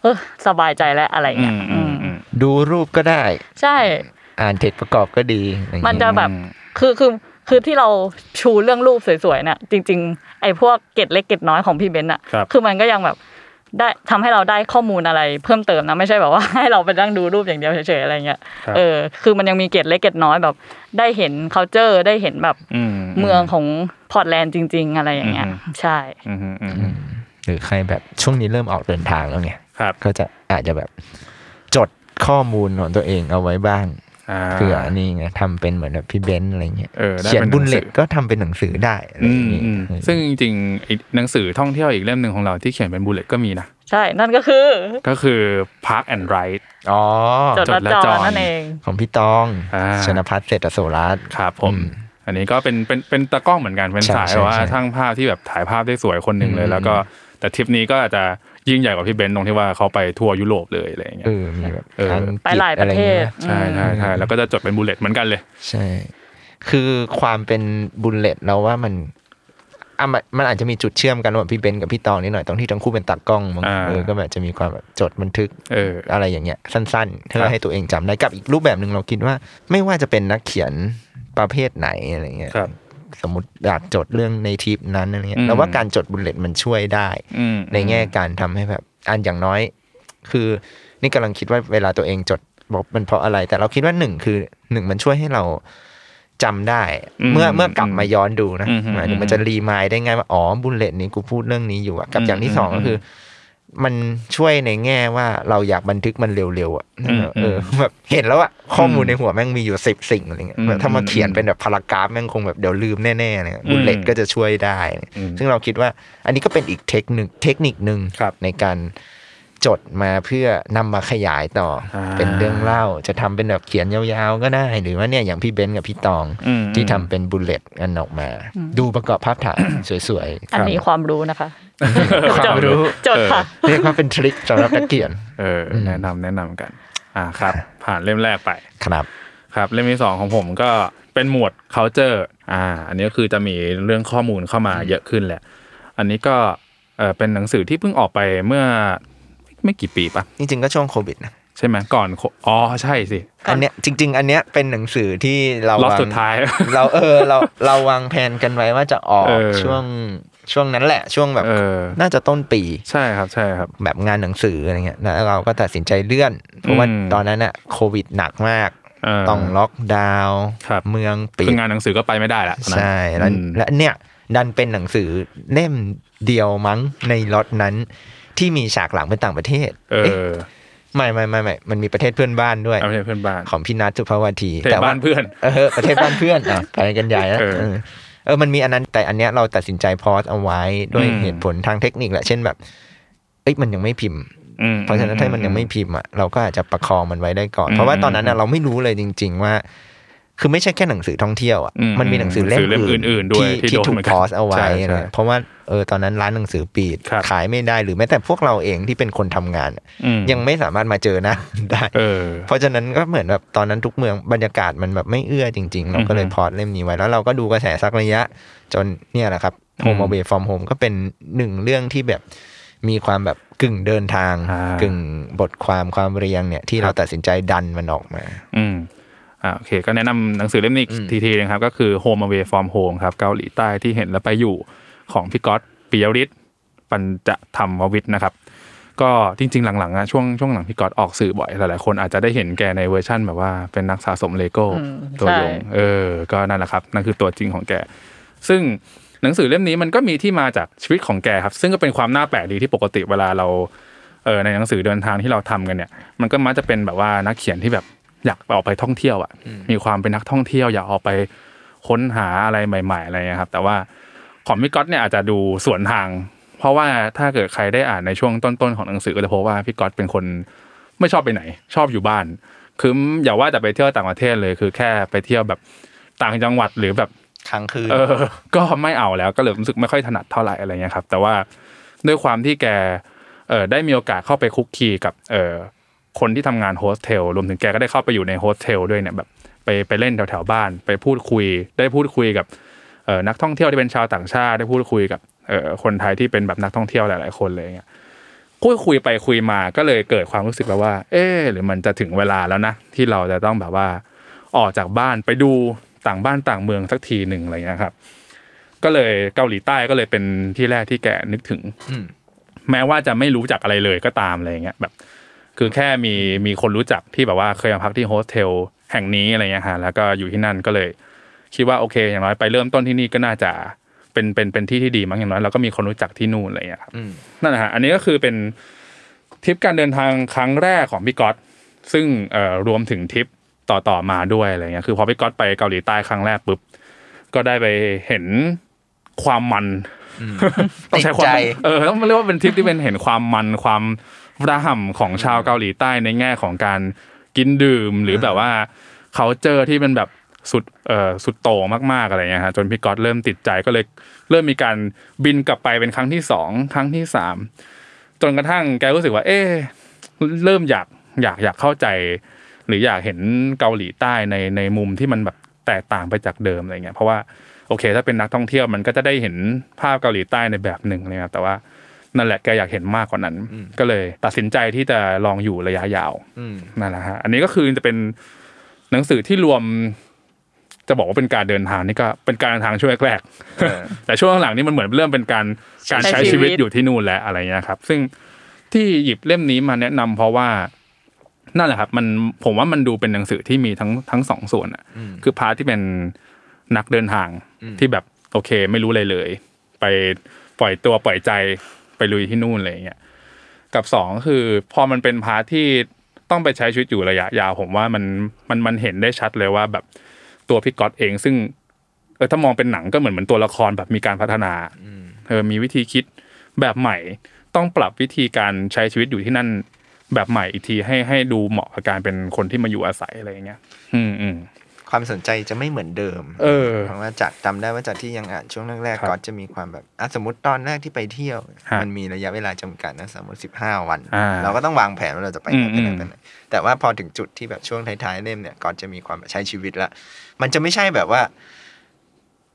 เออสบายใจแล้วอะไรอืเงี้ยมอืมอืมดูรูปก็ได้ ใช่ อ่านเท็จประกอบก็ดีอะไรอย่างมันเงี้ยจะแบบอืมคือคือ คือที่เราชูเรื่องรูปสวยๆเนี่ยจริง ๆ ไอ้พวกเกร็ดเล็กเกร็ดน้อยของพี่เบนซ์อะครับคือมันก็ยังแบบได้ทำให้เราได้ข้อมูลอะไรเพิ่มเติมนะไม่ใช่แบบว่าให้เราไปนั่งดูรูปอย่างเดียวเฉยๆอะไรเงี้ยครับเออคือมันยังมีเกร็ดเล็กเกร็ดน้อยแบบ ได้เห็น culture ได้เห็นแบบอืมเมืองของพอร์ตแลนด์จริง ๆ อะไรอย่างเงี้ยอืมใช่อืมอืมอืมอืมหรือใครแบบช่วงนี้เริ่มออกเดินทางแล้วไงครับก็จะอาจจะแบบจดข้อมูลของตัวเองเอาไว้บ้างอ่า เผื่อนี่ไงทำเป็นเหมือนแบบพี่เบนซ์อะไรเงี้ยเออได้เขียนเป็นหนังบุลเลตสือก็ทำเป็นหนังสือได้อะไรอือมย่างงี้อืมเออซึ่งจริงๆไอ้หนังสือท่องเที่ยวอีกเล่มหนึ่งของเราที่เขียนเป็น bullet ก็มีนะใช่นั่นก็คือ ก็คือ Park and Ride อ๋อจดจดและและจจออนนั่นเองของพี่ตองอ่าชนพัฒน์เศรษฐโสรัตน์ครับผมอืมอันนี้ก็เป็นเป็นเป็นตากล้องเหมือนกันเป็นใช่สายใช่ว่าใช่ช่างภาพที่แบบถ่ายภาพได้สวยคนหนึ่งเลยอืมแล้วก็แต่ทริปนี้ก็อาจจะ ยิ่งใหญ่กว่าพี่เบนซ์ตรงที่ว่าเขาไปทัวร์ยุโรปเลยอะไรอย่างเงี้เอยอมีแบบเอออังกฤษไปหลายประเทศอไงี้ยใช่ใช่ใช่แล้วก็จะจดเป็น bullet เหมือนกันเลย ใช่ คือความเป็น bullet เราว่ามันอะมันมันอาจจะมีจุดเชื่อมกันระหว่างพี่เบนซ์กับพี่ตองนิดหน่อยตรงที่ทั้งคู่เป็นตากล้องมั้งอ่าเออก็แบบจะมีความแบบจดบันทึกเอออะไรอย่างเงี้ยสั้นๆเพื่ครัอบให้ตัวเองจำได้กับอีกรูปแบบหนึ่งเราคิดว่า ไม่ว่าจะเป็นนักเขียนประเภทไหนอะไรเงี้ยครับ สมมติอยากจดเรื่องในทริปนั้นอะไรเงี้อืยมแล้วว่าการจดบุลเลตมันช่วยได้อืมในแง่การทำให้แบบอันอย่างน้อย คือนี่กำลังคิดว่าเวลาตัวเองจดบอกมันเพราะอะไร แต่เราคิดว่าหนึ่งคือหนึ่งมันช่วยให้เราจำได้อืมเมื่อเมื่อกลับมาย้อนดูนะอืมหมายถึงมันจะ remind ได้ง่ายว่าอ๋อ bullet นี้กูพูดเรื่องนี้อยู่อะกับอืมอย่างที่สองอืมก็คือ มันช่วยในแง่ว่าเราอยากบันทึกมันเร็วๆอะอืมเออแบบเห็นแล้วอะข้อมูลในหัวแม่งมีอยู่สิบสิ่งอะไรเงี้ยอืมแบบถ้ามาเขียนเป็นแบบ paragraph แม่งคงแบบเดี๋ยวลืมแน่ๆเลยอืม bullet ก็จะช่วยได้อืมซึ่งเราคิดว่า อันนี้ก็เป็นอีกเทคนิคเทคนิคหนึ่งครับในการ จดมาเพื่อนำมาขยายต่ออาเป็นเรื่องเล่าจะทำเป็นแบบเขียนยาวๆก็ได้ หรือว่าเนี่ยอย่างพี่เบนซ์กับพี่ตองอืมที่ทำเป็นบุลเลตกันออกมา ดูประกอบภาพถ่ายสวยอันนี้ความรู้นะคะๆความรู้จดค่ะเรียกว่าเป็นทริคสำหรับนักเขียนเออแนะนำแนะนำกัน อ่าครับ ผ่านเล่มแรกไปครับ ครับเล่มที่สองของผมก็เป็นหมวด culture อ่า อันนี้ก็คือจะมีเรื่องข้อมูลเข้ามาเยอะขึ้นแหละ อันนี้ก็เออเป็นหนังสือที่เพิ่งออกไปเมื่อ ไม่กี่ปีปะจริงๆก็ช่วงโควิดนะใช่ไหมก่อนโคอ๋อใช่สิอันเนี้ยจริง ๆ อันเนี้ยเป็นหนังสือที่เรารอบวางสุดท้าย เราเออเราเราวางแผนกันไว้ว่าจะออกเออ ช่วงช่วงนั้นแหละ ช่วงแบบเออ น่าจะต้นปี ใช่ครับใช่ครับ แบบงานหนังสืออะไรเงี้ยแล้วเราก็ตัดสินใจเลื่อน เพราะว่าอืม ตอนนั้นอะโควิดหนักมากเออต้องล็อกดาวน์ครับ เมืองปิคืดองานหนังสือก็ไปไม่ได้ละตอนนั้นใช่แล้วอืมและเนี่ยดันเป็นหนังสือเล่มเดียวมั้งในล็อตนั้น ที่มีฉากหลังเป็นต่างประเทศ เอเอ๊ะอไม่ไม่ไม่ไม่มันมีประเทศเพื่อนบ้านด้วยเอาไม่ใช่เพื่อนบ้านของพี่นัทสุภาวทีประเทศบ้านเพื่อนเออประเทศบ้านเพื่อนอะไปกันใหญ่แล้วเออเออเออมันมีอันนั้นแต่อันเนี้ยเราตัดสินใจพอสเอาไว้ด้วยอืมเหตุผลทางเทคนิคแหละเช่นแบบเอ้ยมันยังไม่พิมพ์อืมเพราะฉะนั้นถ้ามันยังไม่พิมพ์อะเราก็อาจจะประคองมันไว้ได้ก่อนอืมเพราะว่าตอนนั้นน่ะเราไม่รู้เลยจริง ๆ ว่า คือไม่ใช่แค่หนังสือท่องเที่ยวอะอืมมันมีหนังสือเล่มหนังสือเล่มอื่นๆด้วยที่ที่โดนถูเหมืกอนกันพอสเอาไว้ใช่ใช่นะเพราะว่าเออตอนนั้นร้านหนังสือปิดครับขายไม่ได้หรือแม้แต่พวกเราเองที่เป็นคนทำงานอะอืมยังไม่สามารถมาเจอหนะได้เออเพราะฉะนั้นก็เหมือนแบบตอนนั้นทุกเมืองบรรยากาศมันแบบไม่เอื้อจริง ๆ เราก็เลยอือฮึพอร์ตเล่มนี้ไว้แล้วเราก็ดูกระแสสักระยะ จนเนี่ยแหละครับ Home อืม Away from Home ก็เป็นหนึ่งเรื่องที่แบบมีความแบบกึ่งเดินทางอ่ากึ่งบทความความเรียงเนี่ยที่ครัเราบตัดสินใจดันมันออกมา อืม อ่าโอเค ก็แนะนำหนังสือเล่มนี้อีกอืมทีทีนะครับ ก็คือ Home Away from Home ครับ เกาหลีใต้ที่เห็นแล้วไปอยู่ของพี่ก๊อตปิยริศปัญจธรรมวิทย์นะครับ ก็จริง ๆ หลังๆอะช่วงช่วงหลังพี่ก๊อตออกสื่อบ่อย หลายๆคนอาจจะได้เห็นแกในเวอร์ชั่นแบบว่าเป็นนักสะสมเลโก้อืมตัวยงใช่เออ ก็นั่นแหละครับ นั่นคือตัวจริงของแก ซึ่งหนังสือเล่มนี้มันก็มีที่มาจากชีวิตของแกครับ ซึ่งก็เป็นความน่าแปลกดีที่ปกติเวลาเราเออในหนังสือเดินทางที่เราทำกันเนี่ย มันก็มักจะเป็นแบบว่านักเขียนที่แบบ อยากออกไปท่องเที่ยวอะ มีความเป็นนักท่องเที่ยวอยากออกไปค้นหาอะไรใหม่ ๆ อะไรเงี้ยครับ แต่ว่าของพี่ก๊อตเนี่ยอาจจะดูสวนทาง เพราะว่าถ้าเกิดใครได้อ่านในช่วงต้นๆของหนังสือก็จะพบว่าพี่ก๊อตเป็นคนไม่ชอบไปไหน ชอบอยู่บ้าน คืออย่าว่าแต่ไปเที่ยวต่างประเทศเลย คือแค่ไปเที่ยวแบบต่างจังหวัดหรือแบบค้างคืนเออ ก็ไม่เอาแล้วก็เลยรู้สึกไม่ค่อยถนัดเท่าไหร่อะไรเงี้ยครับ แต่ว่าด้วยความที่แกเออได้มีโอกาสเข้าไปคลุกคลีกับเออ คนที่ทำงานโฮสเทลรวมถึงแกก็ได้เข้าไปอยู่ในโฮสเทลด้วยเนี่ยแบบไปไปเล่นแถวแถวๆบ้าน ไปพูดคุย ได้พูดคุยกับเออนักท่องเที่ยวที่เป็นชาวต่างชาติ ได้พูดคุยกับเออคนไทยที่เป็นแบบนักท่องเที่ยวหลาย ๆ คนเลยเงี้ยคุยคุยไปคุยมาก็เลยเกิดความรู้สึกแบบว่า เออหรือมันจะถึงเวลาแล้วนะ ที่เราจะต้องแบบว่าออกจากบ้านไปดูต่างบ้านต่างเมืองสักทีหนึ่งอะไรเงี้ยครับ ก็เลยเกาหลีใต้ก็เลยเป็นที่แรกที่แกนึกถึงอืมแม้ว่าจะไม่รู้จักอะไรเลยก็ตามอะไรเงี้ยแบบ คือแค่มีมีคนรู้จักที่แบบว่าเคยมาพักที่โฮสเทลแห่งนี้อะไรเงี้ยฮะแล้วก็อยู่ที่นั่นก็เลย คิดว่าโอเค อย่างน้อยไปเริ่มต้นที่นี่ก็น่าจะเป็นเป็นเป็นที่ที่ดีมั้งอย่างน้อยเราก็มีคนรู้จักที่นู่นอะไรเงี้ยครับอืมนั่นนะฮะอันนี้ก็คือเป็นทริปการเดินทางครั้งแรกของพี่ก๊อตซึ่งเอ่อรวมถึงทริปต่อต่อมาด้วยอะไรเงี้ยคือพอพี่ก๊อตไปเกาหลีใต้ครั้งแรกปุ๊บก็ได้ไปเห็นความมันต้องใช้ความติดใจเออต้องเรียกว่าเป็นทริปที่เป็นเห็นความมันความ ระห่ำของชาวเกาหลีใต้ในแง่ของการกินดื่ม หรือแบบว่าเขาเจอที่เป็นแบบสุดเอ่อสุดโต่งมากๆอะไรเงี้ยฮะจนพี่ก๊อตเริ่มติดใจก็เลยเริ่มมีการบินกลับไปเป็นครั้งที่สองครั้งที่สามจนกระทั่งแกรู้สึกว่า เอ๊ะเริ่มอยากอยากอยากเข้าใจ หรืออยากเห็นเกาหลีใต้ในในมุมที่มันแบบแตกต่างไปจากเดิมอะไรเงี้ยเพราะว่าโอเค ถ้าเป็นนักท่องเที่ยวมันก็จะได้เห็นภาพเกาหลีใต้ในแบบหนึ่งเลยครับแต่ว่า นั่นแหละแกอยากเห็นมากกว่านั้น ก็เลยตัดสินใจที่จะลองอยู่ระยะยาวอืมนั่นแหละฮะอันนี้ก็คือจะเป็นหนังสือที่รวม จะบอกว่าเป็นการเดินทางนี่ก็เป็นการเดินทางช่วงแรกๆเออแต่ช่วงหลังนี่มันเหมือนเริ่มเป็นการการใช้ใช้ชีชีวิวิตตอยู่ที่นู่นแล้วอะไรเงี้ยครับ ซึ่งที่หยิบเล่มนี้มาแนะนำเพราะว่านั่นแหละครับ มันผมว่ามันดูเป็นหนังสือที่มีทั้งทั้งสองส่วนอะ คือ part ที่เป็นนักเดินทางที่แบบโอเค ไม่รู้อะไรเลย ไปปล่อยตัวปล่อยใจ ไปลุยที่นู่นอะไรเงี้ยกับสองคือพอมันเป็น part ที่ต้องไปใช้ชีวิตอยู่ระยะยาวผมว่ามันมันมันเห็นได้ชัดเลยว่าแบบตัวพี่ก๊อตเองซึ่งเออถ้ามองเป็นหนังก็เหมือนเหมือนตัวละครแบบมีการพัฒนาเออมีวิธีคิดแบบใหม่ ต้องปรับวิธีการใช้ชีวิตอยู่ที่นั่นแบบใหม่อีกทีให้ให้ดูเหมาะกับการเป็นคนที่มาอยู่อาศัยอะไรอย่างเงี้ย อืมอืม ความสนใจจะไม่เหมือนเดิม เออ เพราะว่าจากจำได้ว่าจากที่ยังอ่านช่วงแรกครับๆก็จะมีความแบบอะสมมติตอนแรกที่ไปเที่ยวฮะมันมีระยะเวลาจำกัดนะสมมติสิบห้าวันอ่าเราก็ต้องวางแผนว่าเราจะไปไหนอืมไปไหนอืมไปไหนแต่ว่าพอถึงจุดที่แบบช่วงท้ายๆเล่มเนี่ยก็จะมีความแบบใช้ชีวิตละมันจะไม่ใช่แบบว่า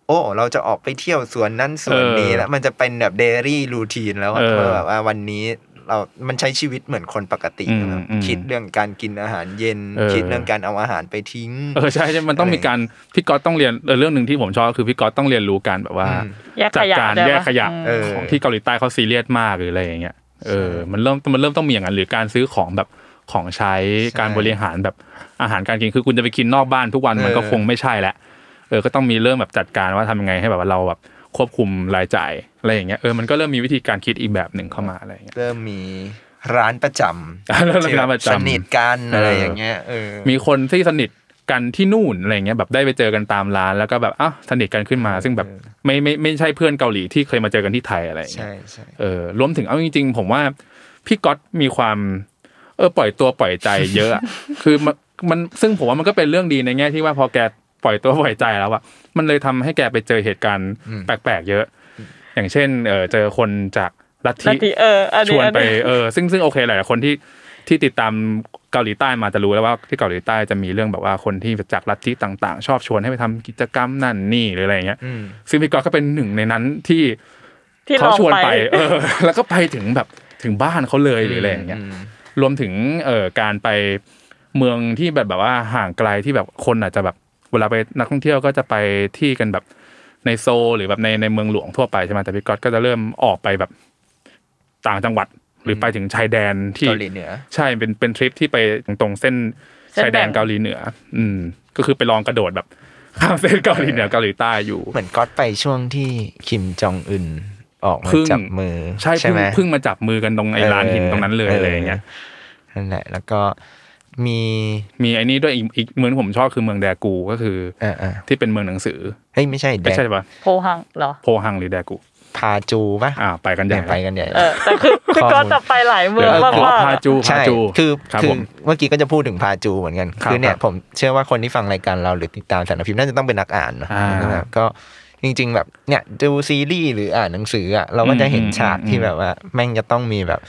โอ้ เราจะออกไปเที่ยวสวนนั้นสวนนี้แล้วมันจะเป็นแบบเดลี่รูทีนแล้วอะเออว่าแบบว่าวันนี้ เรา มันใช้ชีวิตเหมือนคนปกติอืมแบบอืมคิดเรื่องการกินอาหารเย็นเออคิดเรื่องการเอาอาหารไปทิ้ง เออใช่ใช่ มันต้องมีการพี่ก๊อตต้องเรียนเออเรื่องหนึ่งที่ผมชอบก็คือพี่ก๊อตต้องเรียนรู้การแบบว่าอืมแยกจัขดยะการได้ปะแยกขยะอืมเออของที่เกาหลีใต้เขาซีเรียสมากหรืออะไรอย่างเงี้ย เออ มันเริ่มมันเริ่มต้องมีอย่างนั้นหรือการซื้อของแบบของใช้ใช่การบริหารแบบอาหารการกินคือคุณจะไปกินนอกบ้านทุกวันเออมันก็คงไม่ใช่แหละเออก็ต้องมีเริ่มแบบจัดการว่าทำยังไงให้แบบว่าเราแบบ ควบคุมรายจ่ายอะไรอย่างเงี้ยเออมันก็เริ่มมีวิธีการคิดอีกแบบหนึ่งเข้ามาอะไรอย่างเงี้ยเริ่มมีร้านประจำเริ่มมีที่แบบร้านประจำสนิทกันอะไรเออออย่างเงี้ยเออมีคนที่สนิทกันที่นู่นอะไรเงี้ยแบบได้ไปเจอกันตามร้านแล้วก็แบบอ้าวสนิทกันขึ้นมา ซึ่งแบบไม่ไม่ไม่ใช่เพื่อนเกาหลีที่เคยมาเจอกันที่ไทยอะไรอย่างเงี้ใช่ยใช่เออรวมถึงเอาจริง ๆ ผมว่าพี่ก๊อตมีความ เออปล่อยตัวปล่อยใจเยอะอะคือมันมันซึ่งผมว่ามันก็เป็นเรื่องดีในแง่ที่ว่าพอแก ปล่อยตัวปล่อยใจแล้วอะมันเลยทำให้แกไปเจอเหตุการณ์แปลกๆเยอะ อย่างเช่นเออเจอคนจากลัทนาธิทีเอออันชนี้วนอันไปนี้เออซึ่งซึ่งโอเคหลายๆคนที่ที่ติดตามเกาหลีใต้มาจะรู้แล้วว่าที่เกาหลีใต้จะมีเรื่องแบบว่าคนที่จากลัทธิต่าง ๆ ชอบชวนให้ไปทำกิจกรรมนั่นนี่หรืออะไรอย่างเงี้ยอืมซึ่งพี่ก๊อตก็เป็นหนึ่งในนั้นที่ที่เขาลองชวนไปไป เออ แล้วก็ไปถึงแบบถึงบ้านเขาเลยหรืออะไรอย่างเงี้ยรวมถึงเอ่อการไปเมืองที่แบบแบบว่าห่างไกลที่แบบคนอาจจะแบบ เวลาไปนักท่องเที่ยวก็จะไปที่กันแบบในโซลหรือแบบในในเมืองหลวงทั่วไปใช่ไหมแต่พี่ก๊อตก็จะเริ่มออกไปแบบต่างจังหวัดหรือไปถึงชายแดนที่เกาหลีเหนือ ใช่เป็นเป็นทริปที่ไปตรงเส้นเส้นชายแดนแบ่งเกาหลีเหนือ อืม ก็คือไปลองกระโดดแบบข้ามเส้นเกาหลีเหนือเกาหลีใต้อยู่ เหมือนก๊อตไปช่วงที่คิมจองอึนออกมาเพิ่งจับมือ ใช่เพิ่งไหมเพิ่งมาจับมือกันตรงไอ้ลานหินตรงนั้นเลยอะไรอย่างเงี้ยนั่นแหละแล้วก็ มีมีไอ้นี่ด้วยอีกอีกเมืองที่ผมชอบคือเมืองแดกูก็คืออ่าอ่าที่เป็นเมืองหนังสือเฮ้ยไม่ใช่แดไม่กใช่ปะโพหังเหรอโพฮังหรือแดกูพาจูปะอ่าไปกันใหญ่เนี่ยไปกันใหญ่เออแต่คือคือก็จะไปหลายเมืเดี๋อยงวมากอ๋อมากพาจูพาใช่จูคือครับคือผมเมื่อกี้ก็จะพูดถึงพาจูเหมือนกันครับคือเนี่คยรับผมเชื่อว่าคนที่ฟังรายการเราหรือติดตามสารพิมพ์น่าจะต้องเป็นนักอ่านเนอะอ่าแบบก็จริง ๆ แบบเนี่ยดูซีรีส์หรืออ่านหนังสืออะเราก็จะเห็นอืมฉากอืมที่แบบว่า แม่งจะต้องมีแบบ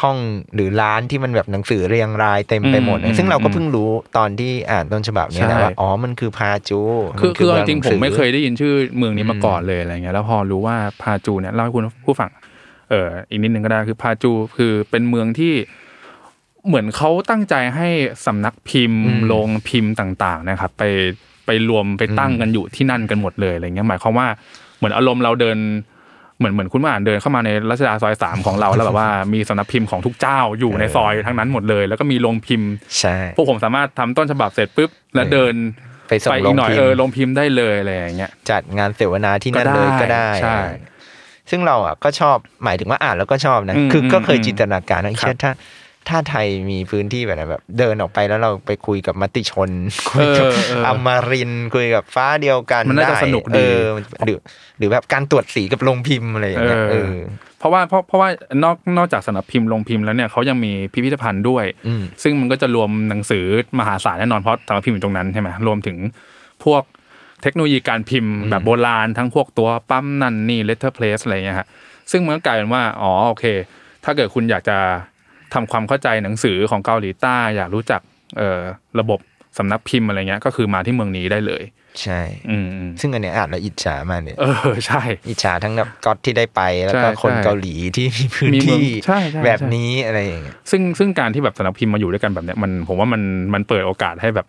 ห้องหรือร้านที่มันแบบหนังสือเรียงรายเต็มไปหมดอืมซึ่งเราก็อืมเพิ่งรู้ตอนที่อ่านต้นฉบับเนี้แหละใช่ว่าอ๋อมันคือพาจู คือมันคือเมืจริงๆผมไม่เคยหนัสือได้ยินชื่อเมืองนี้มาก่อนเลยอะไรเงี้ยแล้วพอรู้ว่าพาจูเนี่ยเล่าให้คุณผู้ฟังเอออีกนิดนึงก็ได้คือพาจูคือเป็นเมืองที่เหมือนเขาตั้งใจให้สำนักพิมพ์อืมโรงพิมพ์ต่าง ๆ นะครับ ไปไปรวมไปตั้งกันอยู่ที่นั่นกันหมดเลยอะไรเงี้ยหมายความว่าเหมือนอารมณ์เราเดิน เหมือนเหมือนคุณมาอ่านเดินเข้ามาในรัชดาซอยสามของเราแล้วแบบว่ามีสำนักพิมพ์ของทุกเจ้าอยู่ในซอยทั้งนั้นหมดเลย แล้วก็มีโรงพิมพ์ใช่พวกผมสามารถทำต้นฉบับเสร็จปุ๊บแล้วเดินไปส่งไปโรอีกงหน่อยพิมเออพ์ลงพิมพ์ได้เลยอะไรอย่างเงี้ยจัดงานเสวนาที่นั่นเลยก็ได้ใช่ซึ่งเราอะก็ชอบหมายถึงว่าอ่านแล้วก็ชอบนะอืมคือก็เคยอืมจินตนาการนะครับเช่นถ้า ถ้าไทยมีพื้นที่แบบนั้นแบบ เดินออกไปแล้วเราไปคุยกับมติชนคุยกับเออเอออมรินทร์คุยกับฟ้าเดียวกันมันน่าจะได้สนุกดีเออหรือ หรือแบบการตรวจสีกับโรงพิมพ์อะไรอย่างเงี้ยเอเอออเพราะว่าเพราะเพราะว่านอกนอกจากสำนักพิมพ์ลงพิมพ์แล้วเนี่ยเขายังมีพิพิธภัณฑ์ด้วยอืมซึ่งมันก็จะรวมหนังสือมหาศาลแน่นอนเพราะสำนักพิมพ์อยู่ตรงนั้นใช่ไหมรวมถึงพวกเทคโนโลยีการพิมพ์แบบโบราณทั้งพวกตัวปั๊มนั่นนี่ letter place อะไรเงี้ยฮะซึ่งมันก็กลายเป็นว่าอ๋อโอเค ถ้าเกิดคุณอยากจะ ทำความเข้าใจหนังสือของเกาหลีใต้อยากรู้จักเอ่อระบบสำนักพิมพ์อะไรเงี้ยก็คือมาที่เมืองนี้ได้เลย ใช่ อืมอืมซึ่งอันเนี้ยอ่านแล้วอิจฉามากเลยเออใช่ อิจฉาทั้งแบบก๊อตที่ได้ไปแล้วก็ใช่คนใช่เกาหลีที่มีพื้นมีเมืองที่ใช่ใช่แบบใช่นี้อะไรอย่างเงี้ยซึ่งซึ่งการที่แบบสำนักพิมพ์มาอยู่ด้วยกันแบบเนี้ยมันผมว่ามันมันเปิดโอกาสให้แบบ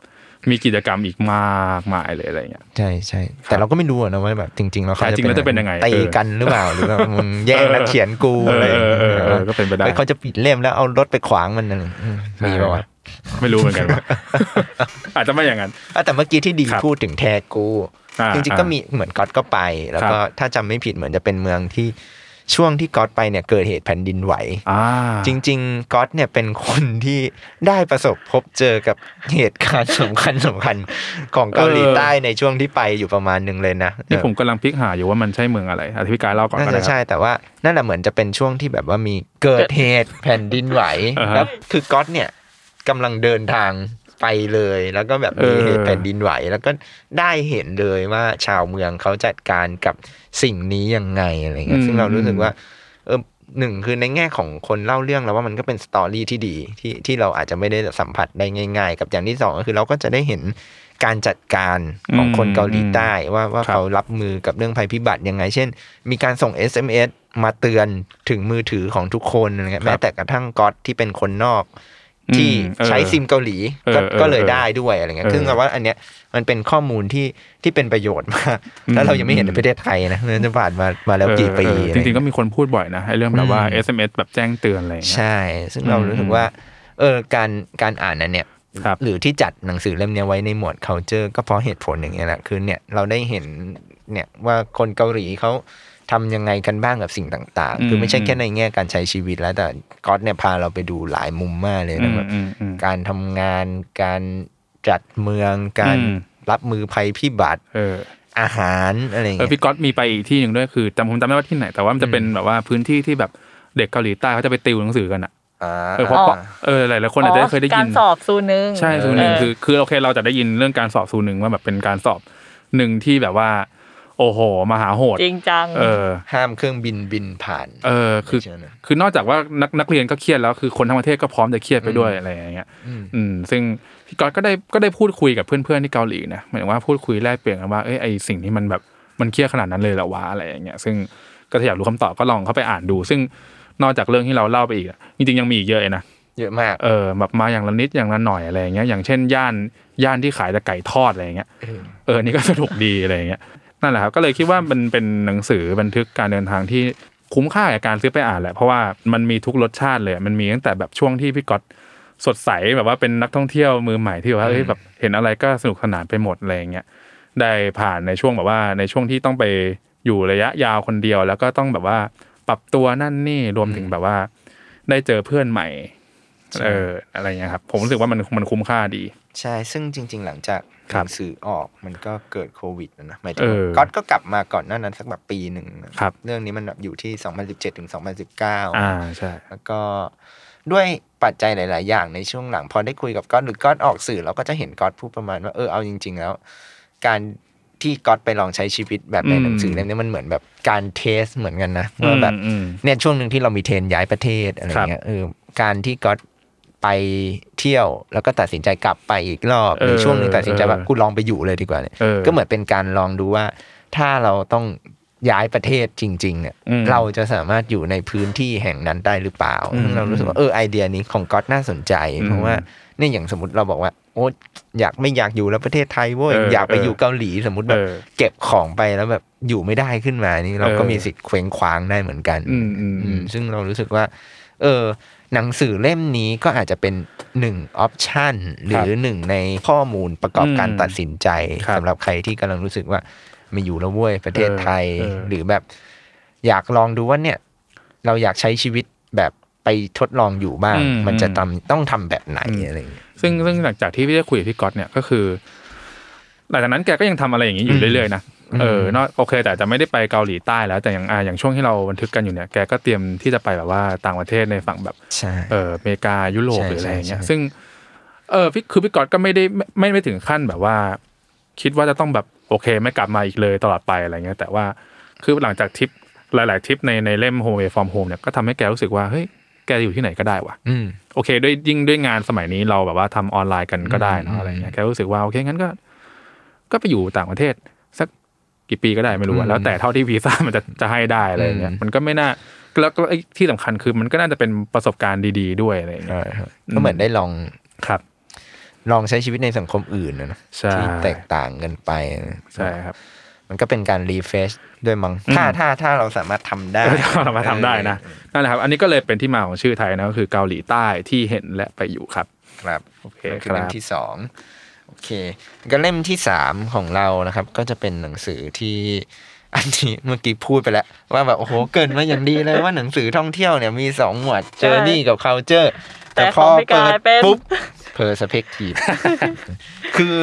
มีกิจกรรมอีกมากมายเลยอะไรเงี้ยใช่ใช่แต่เราก็ไม่รู้อะนะว่าแบบจริง ๆ แล้วเขาใช่จริงแล้วจะเป็นยังไงตีกันหรือเปล่าหรือแบบมึงแย่งนักเขียนกูเอออะไรอย่างเอเงี้อยเออเออก็เป็นไปได้เฮ้ยเขาจะปิดเล่มแล้วเอารถไปขวางมันนั่นอืมมีป่าวะไม่รู้เหมือนกันว่าอาจจะไม่อย่างนั้นอะแต่เมื่อกี้ที่ดีครับพูดถึงแทกูอ่าจริงๆก็มีเหมือนก๊อตก็ไป แล้วก็ครับถ้าจำไม่ผิดเหมือนจะเป็นเมืองที่ ช่วงที่ก๊อตไปเนี่ยเกิดเหตุแผ่นดินไหวอ่าจริง ๆก๊อตเนี่ยเป็นคนที่ได้ประสบพบเจอกับเหตุการณ์สำคัญสำคัญของเกาหลีใต้ในช่วงที่ไปอยู่ประมาณหนึ่งเลยนะนี่ผมกำลังพลิกหาอยู่ว่ามันใช่เมืองอะไรอธิกายเล่าก่อนน่าก็จะได้คใช่รับแต่ว่านั่นแหละเหมือนจะเป็นช่วงที่แบบว่ามีเกิดเหตุแผ่นดินไหวอ่าฮะแล้วคือก๊อตเนี่ยกำลังเดินทาง ไปเลย แล้วก็แบบมีเออเหตุแผ่นดินไหว แล้วก็ได้เห็นเลยว่าชาวเมืองเขาจัดการกับสิ่งนี้ยังไงอะไรเงี้ยซึ่งเรารู้สึกว่า เออหนึ่งคือในแง่ของคนเล่าเรื่องแล้วว่ามันก็เป็นสตอรี่ที่ดีที่ที่เราอาจจะไม่ได้สัมผัสได้ง่าย ๆ กับอย่างที่สองก็คือเราก็จะได้เห็นการจัดการของคนเกาหลีใต้ว่าว่าครับเขารับมือกับเรื่องภัยพิบัติยังไง เช่น มีการส่ง SMS มาเตือนถึงมือถือของทุกคนอะไรเงี้ยแม้แต่กระทั่งก๊อตที่เป็นคนนอก ที่เออใช้ซิมเกาหลีก็เออเออก็เลยได้ด้วยอะไรเงี้ยเออซึ่งเราว่าอันเนี้ยมันเป็นข้อมูลที่ที่เป็นประโยชน์มากแล้วเรายังไม่เห็นในประเทศไทยนะนั่นจะผ่านมามาแล้วกี่ปีเออเอออะจไเยริงๆ ก็มีคนพูดบ่อยนะไอ้เรื่องแบบว่าอืม SMS แบบแจ้งเตือนอะไรอย่างเงี้ยใช่ ซึ่งเรารู้สึกว่าเออการการอ่านนั้นเนี่ยครับหรือที่จัดหนังสือเล่มเนี้ยไว้ในหมวด culture ก็เพราะเหตุผลอย่างเงี้ยแหละคือเนี่ยเราได้เห็นเนี่ยว่าคนเกาหลีเขา ทำยังไงกันบ้างกับสิ่งต่างอืมๆคือไม่ใช่แค่ในแง่การใช้ชีวิตแล้วแต่ก๊อตเนี่ยพาเราไปดูหลายมุมมากเลยอืนะมแบบอืมอืมการทำงานการจัดเมืองการอืมรับมือภัยพิบัติเอออาหารอะไรอย่างเออเงี้ยพี่ก๊อตมีไปอีกที่หนึ่งด้วยคือจำผมจำไม่ได้ว่าที่ไหน แต่ว่ามันจะเป็นแบบว่าพื้นที่ที่แบบเด็กเกาหลีใต้เขาจะไปติวหนังสือกันอะอ่าเออเพราะอ๋อเออหลายๆคนอาจจะเคยได้กายิรนสอบซูนึงใช่ซูหนึ่งเออคือคือโอเคเราจะได้ยินเรื่องการสอบซูหนึ่งว่าแบบเป็นการสอบหนึ่งที่แบบว่า โอ้โห มหาโหด จริงจัง เออ ห้ามเครื่องบินบินผ่าน เออ คือไม่ใช่นะคือนอกจากว่านักนักเรียนก็เครียดแล้วคือคนทั้งประเทศก็พร้อมจะเครียดไปด้วยอะไรอย่างเงี้ยอืมอืม ซึ่งพี่ก๊อตก็ได้ก็ได้พูดคุยกับเพื่อนๆที่เกาหลีนะหมายถึงว่าพูดคุยแลกเปลี่ยนกันว่าเอ้ยไอสิ่งที่มันแบบมันเครียดขนาดนั้นเลยเหรอวะอะไรอย่างเงี้ย ซึ่งก็ถ้าอยากรู้คำตอบก็ลองเข้าไปอ่านดู ซึ่งนอกจากเรื่องที่เราเล่าไปอีกอะจริงๆยังมีอีกเยอะเลยนะเยอะมาก เออ แบบมาอย่างละนิดอย่างละหน่อยอะไรอย่างเงี้ย อย่างเช่นย่านย่านที่ขายแต่ไก่ทอดอะไรอย่างเงี้ย เออ นี่ก็สนุกดีอะไรอย่างเงี้ย นั่นแหละครับก็เลยคิดว่ามันเป็นหนังสือบันทึกการเดินทางที่คุ้มค่ากับการซื้อไปอ่านแหละเพราะว่ามันมีทุกรสชาติเลย มันมีตั้งแต่แบบช่วงที่พี่ก๊อตสดใสแบบว่าเป็นนักท่องเที่ยวมือใหม่ที่แบบว่าเอ้ยแบบเห็นอะไรก็สนุกสนานไปหมดอะไรอย่างเงี้ยได้ผ่านในช่วงแบบว่าในช่วงที่ต้องไปอยู่ระยะยาวคนเดียว แล้วก็ต้องแบบว่าปรับตัวนั่นนี่รวมถึงแบบว่า ได้เจอเพื่อนใหม่เอออะไรเงี้ยครับผมรู้สึกว่ามันมันคุ้มค่าดี ใช่ซึ่งจริง ๆ หลังจากครั หบนังสือออกมันก็เกิดโควิดนะนะหมายถึเองอก๊อตก็กลับมาก่อนหน้านั้นสักแบบปีหนึ่งนะครับเรื่องนี้มันแบบอยู่ที่ 2017ถึง2019อ่าใช่แล้วก็ด้วยปัจจัยหลาย ๆ อย่างในช่วงหลัง พอได้คุยกับก๊อตหรือก๊อตออกสื่อเราก็จะเห็นก๊อตพูดประมาณว่าเออเอาจริง ๆ แล้ว การที่ก๊อตไปลองใช้ชีวิตแบบในอืมหนังสือเล่มนี้มันเหมือนแบบการเทสเหมือนกันนะว่าแบบอืมเนี่ยช่วงหนึ่งที่เรามีเทรนย้ายประเทศอะไรเงี้ยเออการที่ก๊อตไป เที่ยว แล้วก็ตัดสินใจกลับไปอีกรอบเออหรือช่วงหนึ่งตัดสินใจว่าเออกูลองไปอยู่เลยดีกว่าเนี่ยเออก็เหมือนเป็นการลองดูว่า ถ้าเราต้องย้ายประเทศจริง ๆ เนี่ยอืมเราจะสามารถอยู่ในพื้นที่แห่งนั้นได้หรือเปล่าอืมซึ่งเรารู้สึกว่าเออไอเดียนี้ของก๊อตน่าสนใจอืมเพราะว่าเนี่ยอย่างสมมติเราบอกว่าโอ้อยากไม่อยากอยู่แล้วประเทศไทยเว้ยเอออยากไปเออออยู่เกาหลีสมมติแบบเออเก็บของไปแล้วแบบอยู่ไม่ได้ขึ้นมานี่เราก็เออมีสิทธิ์เคว้งคว้างได้เหมือนกัน อืมอืมอืมซึ่งเรารู้สึกว่า เออ หนังสือเล่มนี้ก็อาจจะเป็นหนึ่งออปชันหรือหนึ่งในข้อมูลประกอบการอืมตัดสินใจครับสำหรับใครที่กำลังรู้สึกว่าไม่อยู่แล้วเว้ยประเทศไทยเออเออหรือแบบ อยากลองดูว่าเนี่ย เราอยากใช้ชีวิตแบบไปทดลองอยู่บ้างอืมมันจะทำต้องทำแบบไหนอะไรอย่างเงี้ยซึ่งซึ่งหลังจากที่พี่ได้คุยกับพี่ก๊อตเนี่ยก็คือ หลังจากนั้นแกก็ยังทำอะไรอย่างนี้อยู่เรื่อยๆนะ เออเนอะโอเค แต่อาจจะไม่ได้ไปเกาหลีใต้แล้วแต่อย่างอ่าอย่างช่วงที่เราบันทึกกันอยู่เนี่ยแกก็เตรียมที่จะไปแบบว่าต่างประเทศในฝั่งแบบใช่เอออเมริกายุโรปใช่หรืออะไรอย่างเงี้ยใช่ซึ่งเออพี่คือพี่ก๊อตก็ไม่ได้ไม่ไม่ไม่ถึงขั้นแบบว่า คิดว่าจะต้องแบบโอเค ไม่กลับมาอีกเลยตลอดไปอะไรเงี้ย แต่ว่าคือหลังจากทริปหลาย ๆทริปในในเล่ม Home Away from Home เนี่ยก็ทำให้แกรู้สึกว่าเฮ้ยแกอยู่ที่ไหนก็ได้ว่ะอืมโอเค ด้วยยิ่งด้วยงานสมัยนี้เราแบบว่าทำออนไลน์กันก็ได้เนอือะมอะไรเงี้ยแกรู้สึกว่าโอเคงั้นก็ ก็ไปอยู่ต่างประเทศสัก กี่ปีก็ได้ไม่รู้อือะมแล้วแต่เท่าที่วีซ่ามันจะจะให้ได้อะไรเงี้ยอืมมันก็ไม่น่าแล้วก็ไอ้ที่สำคัญคือมันก็น่าจะเป็นประสบการณ์ดี ๆ ด้วยอะไรเงี้ยใช่ครับก็เหมือนได้ลองครับ ลองใช้ชีวิตในสังคมอื่นนะนะใช่ที่แตกต่างกันไปใช่ครับ มันก็เป็นการรีเฟชด้วยมั้งถ้าถ้าถ้าเราสามารถทำได้ถ้าเรามาทำได้นะนั่นแหละครับ อันนี้ก็เลยเป็นที่มาของชื่อไทยนะก็คือเกาหลีใต้ที่เห็นและไปอยู่ครับ ครับโอเคนั่นคือเล่คมรับที่สอง โอเค ก็เล่มที่สามของเรานะครับ ก็จะเป็นหนังสือที่อันนี้เมื่อกี้พูดไปแล้ว ว่าแบบโอ้โหเกินมาอย่างดีเลยว่าหนังสือท่องเที่ยวเนี่ยมีสองหมวดเจอร์นี่กับ culture แต่พอของพี่เปิกาดยเป็นปุ๊บ perspective คือ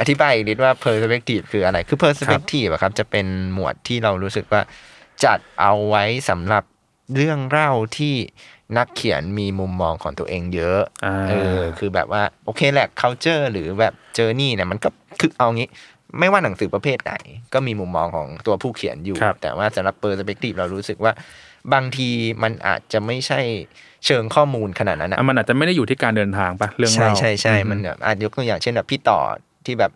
อธิบายอีกนิดว่า perspective คืออะไร คือ perspective อะครับ จะเป็นหมวดที่เรารู้สึกว่าจัดเอาไว้สำหรับเรื่องเล่าที่ นักเขียนมีมุมมองของตัวเองเยอะอ่าเออคือแบบว่าโอเคแหละ culture หรือแบบ journey เนี่ยมันก็คือเอางี้ ไม่ว่าหนังสือประเภทไหน ก็มีมุมมองของตัวผู้เขียนอยู่ครับแต่ว่าสำหรับ perspective เรารู้สึกว่าบางทีมันอาจจะไม่ใช่เชิงข้อมูลขนาดนั้นอะอะมันอาจจะไม่ได้อยู่ที่การเดินทางปะเรื่องใช่เล่าใช่ใช่อืมันแบบอาจยกตัวอย่างเช่นแบบพี่ต่อที่แบบ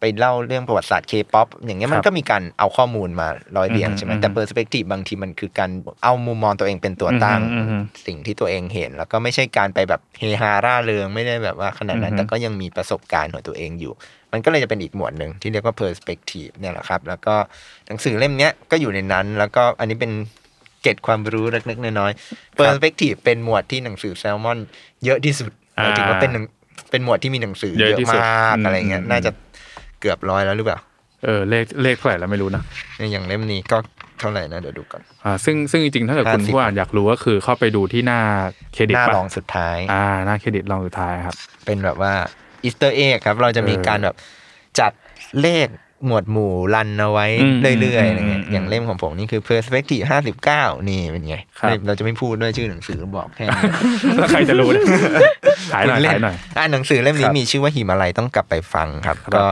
ไปเล่าเรื่องประวัติศาสตร์เคป๊อปอย่างเงี้ยมันก็มีการเอาข้อมูลมาร้อยเรียงอืมใช่ไหมอืมแต่ perspective บางทีมันคือการเอามุมมองตัวเองเป็นตัวตั้งอืมอืมอืมสิ่งที่ตัวเองเห็น แล้วก็ไม่ใช่การไปแบบเฮฮาร่าเริงไม่ได้แบบว่าขนาดนั้นอืมแต่ก็ยังมีประสบการณ์ของตัวเองอยู่ มันก็เลยจะเป็นอีกหมวดหนึ่งที่เรียกว่า perspective เนี่ยแหละครับ แล้วก็หนังสือเล่มเนี้ยก็อยู่ในนั้น แล้วก็อันนี้เป็นเกร็ดความรู้เล็กๆน้อยๆ perspective เป็นหมวดที่หนังสือแซลมอน เยอะที่สุดหมายถึงว่าเป็นหนังเป็นหมวดที่มีหนังสือเยเยอะอะที่สุดมากอืมอะไรเงี้ยอืมน่าจะ เกือบร้อยแล้วหรือเปล่า เออเลขเลขเท่าไหร่แล้วไม่รู้นะเนี่ยอย่างเล่มนี้ก็เท่าไหร่นะเดี๋ยวดูก่อนอ่าซึ่งซึ่งจริงๆถ้าเกิดคุณ50ผู้อ่านอยากรู้ก็คือเข้าไปดูที่หน้าเครดิตหน้าปะรองสุดท้าย อ่าหน้าเครดิตรองสุดท้ายครับ เป็นแบบว่า Easter egg ครับเราจะมีเออการแบบจัดเลขหมวดหมู่รันเอาไว้อืมเรื่อยๆอะไรเงี้ยอืมอย่างเล่มของผมนี่คือ perspective ห้าสิบเก้านี่เป็นไงครับเราจะไม่พูดด้วยชื่อหนังสือบอกแค่นี้แล้วใครจะรู้เนี่ยขายหน่อยคุณเล่ขายหน่อยอ่าหนังสือเล่มนี้ครับมีชื่อว่าหิมาลัยต้องใช้หูฟังครับครับก็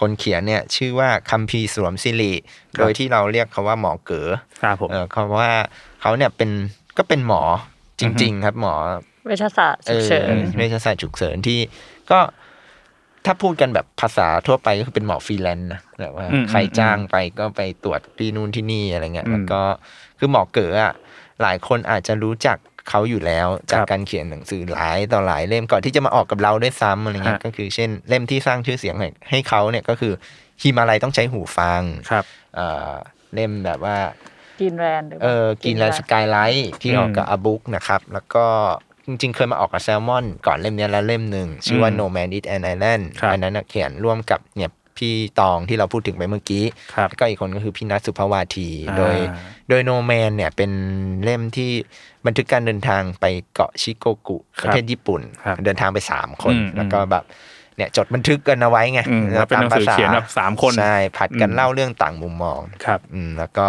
คนเขียนเนี่ยชื่อว่าคัมภีร์ สรวมศิริครับโดยที่เราเรียกเขาว่าหมอเก๋อครับผมเออเขาว่าเขาเนี่ยเป็นก็เป็นหมอจริง ๆ ครับ หมอเวชศาสตร์ฉุกเฉินออเวชศาสตร์ฉุกเฉินที่ก็ถ้าพูดกันแบบภาษาทั่วไปก็คือเป็นหมอฟรีแลนซ์นะแบบว่าอืมใครจ้างไปก็ไปตรวจที่นู่นที่นี่อะไรเงี้ยอืมแล้วก็คือหมอเก๋ออะหลายคนอาจจะรู้จัก เขาอยู่แล้ว จากครับการเขียนหนังสือหลายต่อหลายเล่มก่อนที่จะมาออกกับเราด้วยซ้ำอะไรเงี้ยฮะก็คือเช่นเล่มที่สร้างชื่อเสียงให้ให้เขาเนี่ยก็คือฮิมาลัยต้องใช้หูฟังครับเอ่อเล่มแบบว่ากินแรนหรือเออกินแลนสกายไลท์ที่อืมออกกับอาบุ๊กนะครับ แล้วก็จริงๆ เคยมาออกกับแซลมอน ก่อนเล่มเนี้ยแล้วเล่มหนึ่ง ชื่อว่าอืม No Man Eat an Island ครับอันนั้นน่ะเขียนร่วมกับเนี่ย พี่ตองที่เราพูดถึงไปเมื่อกี้ครับแล้วก็อีกคนก็คือพี่นัทสุภาวาทีอ่าโดย โดย No Man เนี่ยเป็นเล่มที่บันทึกการเดินทางไปเกาะชิโกกุประเทศญี่ปุ่นครับเดินทางไป3คนอืมแล้วก็แบบเนี่ยจดบันทึกกันเอาไว้ไงอืมแล้วเป็นหนังสือเขียนแบบสามคนใช่ผัดกันอืมเล่าเรื่องต่างมุมมองครับอืมแล้วก็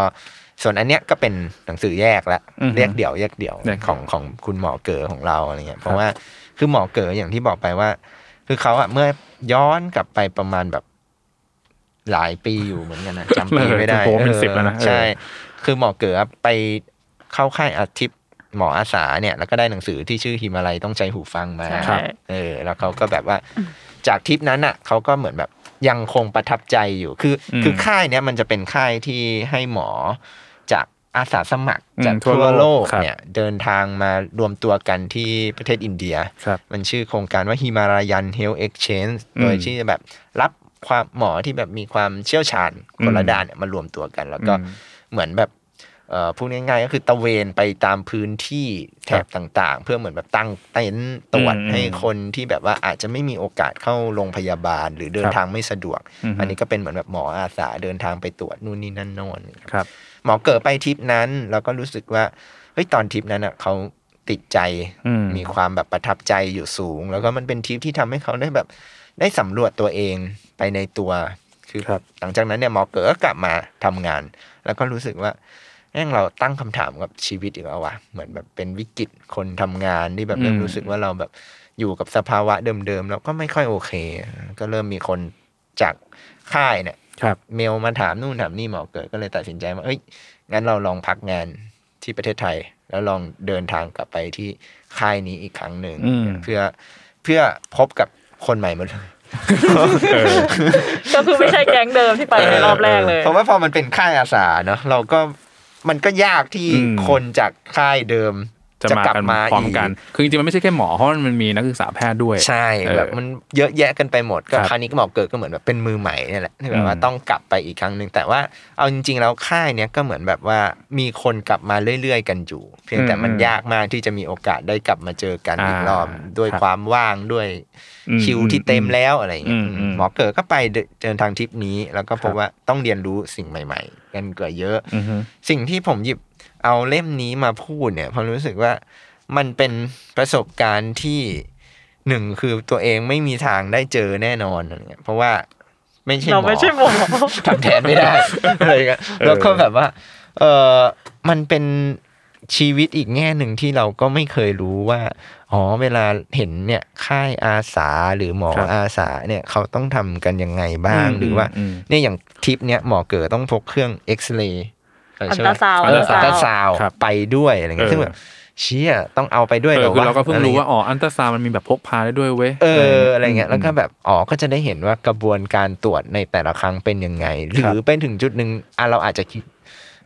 ส่วนอันเนี้ยก็เป็นหนังสือแยกแล้วอือฮึแยกเดี่ยวแยกเดี่ยวแยกเดี่ยวของของคุณหมอเก๋อของเราอะไรเงี้ยเพราะว่าคือหมอเก๋ออย่างที่บอกไปว่า คือเขาอะเมื่อย้อนกลับไปประมาณแบบ หลายปีอยู่เหมือนกันนะจำปีไม่ได้โอ้โหเป็นออสิบแล้วนะเออใช่ คือหมอเก๋อไปเข้าค่ายอาทิตย์หมออาสาเนี่ย แล้วก็ได้หนังสือที่ชื่อฮิมาลัยต้องใจหูฟังมาใช่เออ แล้วเขาก็แบบว่าจากทริปนั้นอะเขาก็เหมือนแบบยังคงประทับใจอยู่ คืออมคือค่ายเนี้ยมันจะเป็นค่ายที่ให้หมอจากอาสาสมัครอืมจากทั่ทั่ววโลโลกกครับเนี่ยเดินทางมารวมตัวกันที่ประเทศอินเดียครับมันชื่อโครงการว่าฮิมารายันเฮล t ์เอ็กช n น e อืมโดยที่จะแบบรับ ความหมอที่แบบมีความเชี่ยวชาญคนละอืมด้านเนี่ยมารวมตัวกัน แล้วก็อืมเหมือนแบบเอ่อพูดง่ายๆก็คือตะเวนไปตามพื้นที่แถบต่างๆ เพื่อเหมือนแบบตั้งเต็นท์ตรวจอืมให้คนที่แบบว่าอาจจะไม่มีโอกาสเข้าโรงพยาบาล หรือเดินครับทางไม่สะดวกอือฮึอันนี้ก็เป็นเหมือนแบบหมออาสาเดินทางไปตรวจนู่นนี่นั่นโน่นครับ หมอเกิดไปทริปนั้นเราก็รู้สึกว่าเฮ้ยตอนทริปนั้นอะเขาติดใจอืมมีความแบบประทับใจอยู่สูง แล้วก็มันเป็นทริปที่ทำให้เขาได้แบบ ได้สำรวจตัวเองไปในตัวคือครับหลังจากนั้นเนี่ยหมอเก๋ก็กลับมาทำงาน แล้วก็รู้สึกว่าแม่งเราตั้งคำถามกับชีวิตอีกแล้ววะเหมือนแบบเป็นวิกฤตคนทำงานที่แบบเริ่มอืมรู้สึกว่าเราแบบอยู่กับสภาวะเดิมๆแล้วก็ไม่ค่อยโอเค ก็เริ่มมีคนจากค่ายเนี่ยครับเมลมาถามนู่นถามนี่หมอเกิดก็เลยตัดสินใจว่าเอ้ยงั้นเราลองพักงานที่ประเทศไทย แล้วลองเดินทางกลับไปที่ค่ายนี้อีกครั้งหนึ่งอืมเพื่อเพื่อพบกับ คนใหม่หมดเลยเออก็คือไม่ใช่แก๊งเดิมที่ไปในรอบแรกเลยเพราะว่าพอมันเป็นค่ายอาสาเนาะเราก็มันก็ยากที่อืมคนจากค่ายเดิม จะมากลับกันมาพร้อมอีกกัน คือจริงๆมันไม่ใช่แค่หมอเพราะมันมีนักศึกษาแพทย์ด้วย ใช่เออแบบมันเยอะแยะกันไปหมดก็ครับคราวนี้ก็หมอเกิดก็เหมือนแบบเป็นมือใหม่เนี่ยแหละที่แบบว่าอืมต้องกลับไปอีกครั้งหนึ่งแต่ว่าเอาจริงๆแล้วค่ายเนี้ยก็เหมือนแบบว่ามีคนกลับมาเรื่อยๆ กันอยู่ เพียงแต่มันยากมากที่จะมีโอกาสได้กลับมาเจอกันอีกรอบด้วยครับความว่างด้วยอืมคิวที่เต็มแล้วอะไรอย่างเงี้ยอืมอืมหมอเกิดก็ไปเดินทางทริปนี้ แล้วก็พครับบว่าต้องเรียนรู้สิ่งใหม่ ๆ กันเกิดเยอะอือฮึสิ่งที่ผมหยิบ เอาเล่มนี้มาพูดเนี่ยเพราะรู้สึกว่ามันเป็นประสบการณ์ที่หนึ่งคือตัวเองไม่มีทางได้เจอแน่นอนอะไรเงี้ยเพราะว่าไม่ใช่หมเราอไม่ใช่หมอทำแทนไม่ได้อะไรเงี้ยแล้วก็แบบว่า เออมันเป็นชีวิตอีกแง่หนึ่งที่เราก็ไม่เคยรู้ว่าอ๋อเวลาเห็นเนี่ยค่ายอาสาหรือหมอครับอาสาเนี่ยเขาต้องทำกันยังไงบ้างอืมหรือว่าอืมเนี่ยอย่างทริปเนี้ยหมอเก๋ต้องพกเครื่องเอ็กซเรย์ อัลตราซาวด์เอออัลตราซาวด์ครับไปด้วยอะไรเงี้ยเออซึ่งแบบเชี่ยต้องเอาไปด้วยเอเหรออคือวะเราก็เพิ่งรู้ว่าอะไอ๋ออัลตราซาวด์มันมีแบบพกพาได้ด้วยเว้ยเอออะไรเงี้ยมแล้วก็แบบอ๋อก็จะได้เห็นว่ากระบวนการตรวจในแต่ละครั้งเป็นยังไง หรือไปถึงจุดหนึ่งอะเราอาจจะคิด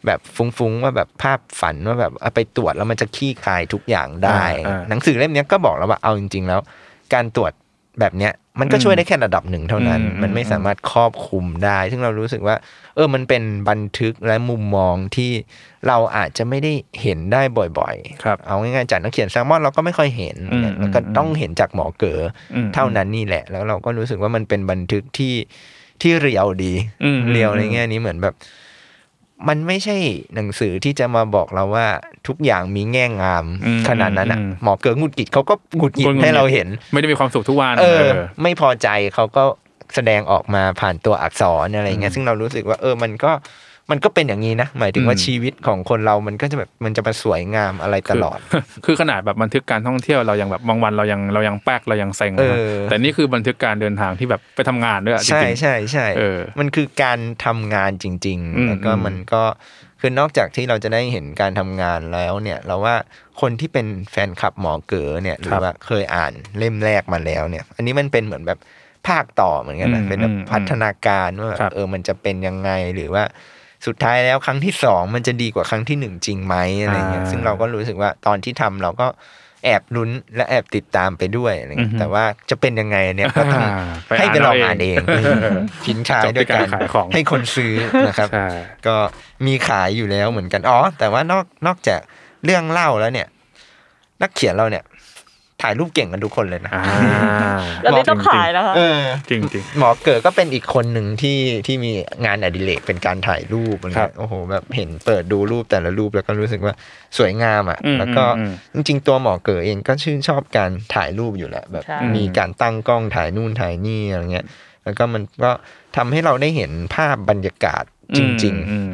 แบบฟุ้งๆว่าแบบภาพฝันว่าแบบเอาไปตรวจแล้วมันจะขี้คายทุกอย่างได้อ่าอ่าหนังสือเล่มเนี้ยก็บอกแล้วว่าเอาจริง ๆ แล้ว การตรวจแบบเนี้ย มันก็ช่วยได้แค่ระดับหนึ่งเท่านั้นอืมมันไม่สามารถครอบคลุมได้ ซึ่งเรารู้สึกว่า เออ มันเป็นบันทึกและมุมมองที่เราอาจจะไม่ได้เห็นได้บ่อยครับๆเอาง่ายๆจากนักเขียนแซลมอนเราก็ไม่ค่อยเห็นอืมแล้วก็ต้องเห็นจากหมอเก๋ออมเท่านั้นนี่แหละ แล้วเราก็รู้สึกว่ามันเป็นบันทึกที่ที่เรียวดีอืมเรียวในอืมแง่นี้เหมือนแบบ มันไม่ใช่หนังสือที่จะมาบอกเราว่าทุกอย่างมีแง่งามอืมขนาดนั้นอะอืมหมอเก๋อหงุดหงิดเขาก็หงุดหงิดคนหงุดหงิดให้เราเห็น ไม่ได้มีความสุขทุกวันเออเออ ไม่พอใจเขาก็แสดงออกมาผ่านตัวอักษรอะไรเงี้ยซึ่งเรารู้สึกว่า เออมันก็ มันก็เป็นอย่างนี้นะ หมายถึงว่าอืมชีวิตของคนเรามันก็จะแบบมันจะมาสวยงามอะไรตลอดคือคือขนาดแบบบันทึกการท่องเที่ยวเรายังแบบบางวันเรายังเรายังแป๊กเรายังเซ็งเอนะอแต่นี่คือบันทึกการเดินทางที่แบบไปทำงานด้วยอะจใช่ริงๆใช่ใช่เออมันคือการทำงานจริงอืมๆแล้วก็อืมมันก็คือนอกจากที่เราจะได้เห็นการทำงานแล้วเนี่ย เราว่าคนที่เป็นแฟนคลับหมอเก๋อเนี่ยหรือว่าเคยอ่านเล่มแรกมาแล้วเนี่ย อันนี้มันเป็นเหมือนแบบภาคต่อเหมือนกันนะอืมเป็นแบบอืมพัฒนาการว่าแบบครับเออมันจะเป็นยังไงหรือว่า สุดท้ายแล้วครั้งที่สองมันจะดีกว่าครั้งที่หนึ่งจริงไหมอะไรเงี้ยอ่าซึ่งเราก็รู้สึกว่าตอนที่ทำเราก็แอบลุ้นและแอบติดตามไปด้วยอะไรเงี้อือฮึยแต่ว่าจะเป็นยังไงเนี่ยก็ต้องอ่าไปให้ไปลองอ่านเอเองงทิ้งท้ายด้วยการจบที่การขายของให้คนซื้อนะครับใช่ก็มีขายอยู่แล้วเหมือนกันอ๋อแต่ว่านอกนอกจากเรื่องเล่าแล้วเนี่ย นักเขียนเราเนี่ย ถ่ายรูปเก่งกันทุกคนเลยนะอ่าแล้วนี่ต้องขายนะคะเออจริงจริงหมอเกิดก็เป็นอีกคนหนึ่งที่ที่มีงานอดิเรกเป็นการถ่ายรูปอะไรครัเงี้บยโอ้โหแบบเห็นเปิดดูรูปแต่ละรูปแล้วก็รู้สึกว่าสวยงามอะอืมแล้วก็อืมจริง ๆ ตัวหมอเกิดเองก็ชื่นชอบการถ่ายรูปอยู่แหละแบบใช่มีการตั้งกล้องถ่ายนู่นถ่ายนี่อะไรเงี้ยแล้วก็มันก็ทำให้เราได้เห็นภาพบรรยากาศจริงๆอืม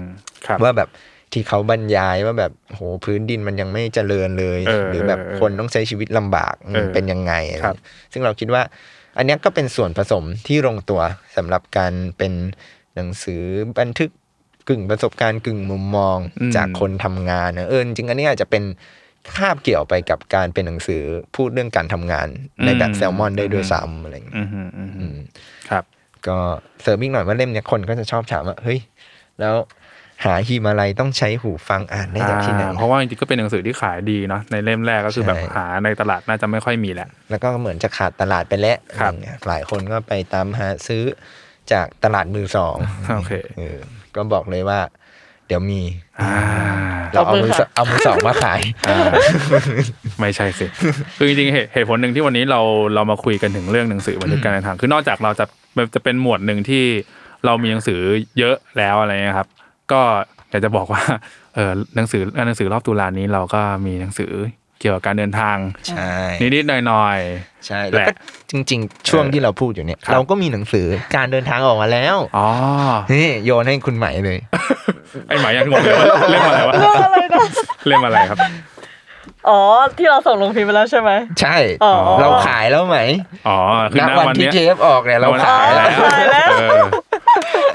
ครับว่าแบบ ที่เขาบรรยายว่าแบบโหพื้นดินมันยังไม่เจริญเลยเออหรือแบบเออคนต้องใช้ชีวิตลำบากเออเป็นยังไงอะไรครับซึ่งเราคิดว่า อันเนี้ยก็เป็นส่วนผสมที่ลงตัวสำหรับการเป็นหนังสือบันทึกกึ่งประสบการณ์กึ่งมุมมองอืมจากคนทำงานนะเออจริงๆอันนี้อาจจะเป็นคาบเกี่ยวไปกับการเป็นหนังสือพูดเรื่องการทำงานในแบบแซลมอนได้ด้วยซ้ำอะไรอย่างเงี้ยอืมอืมอืมอืมครับ ก็เสริมอีกหน่อยว่าเล่มเนี้ยคนก็จะชอบถามว่าเฮ้ย แล้ว หาฮีมาลัยต้องใช้หูฟังอ่านได้จากที่ไหนอ่าเพราะว่าจริงๆก็เป็นหนังสือที่ขายดีเนาะในเล่มแรกก็คือใช่แบบหาในตลาดน่าจะไม่ค่อยมีแหละ แล้วก็เหมือนจะขาดตลาดไปแล้วครับอย่างเงี้ยหลายคนก็ไปตามหาซื้อจากตลาดมือสองโอเคเออก็บอกเลยว่า เดี๋ยวมีอ่าเราเอามือสเอามือสองมาขายอ่าไม่ใช่สิคือจริงๆเหตุเหตุผลหนึ่งที่วันนี้เราเรามาคุยกันถึงเรื่องหนังสือบันทึกการเดินทางคือนอกจากเราจะจะเป็นหมวดหนึ่งที่เรามีหนังสือเยอะแล้วอะไรเงี้ยครับ ก็อยากจะบอกว่าเออหนังสือหนังสือรอบตุลานี้เราก็มีหนังสือเกี่ยวกับการเดินทางใช่นิดๆหน่อยใช่แล้วก็แหละจริง ๆ ช่วงที่เราพูดอยู่เนี่ยครับเราก็มีหนังสือการเดินทางออกมาแล้วๆอ๋อนี่โยนให้คุณใหม่เลยไอหมายยังงงเลยว่าเล่มอะไรวะเล่มอะไรครับอ๋อ ที่เราส่งลงพิมพ์ไปแล้วใช่ไหมใช่อ๋อเราขายแล้วไหม อ๋อคือณณวันวันที่เนี้ยเทปออกเนี่ยเราวันขายแล้วขายแล้ว เออ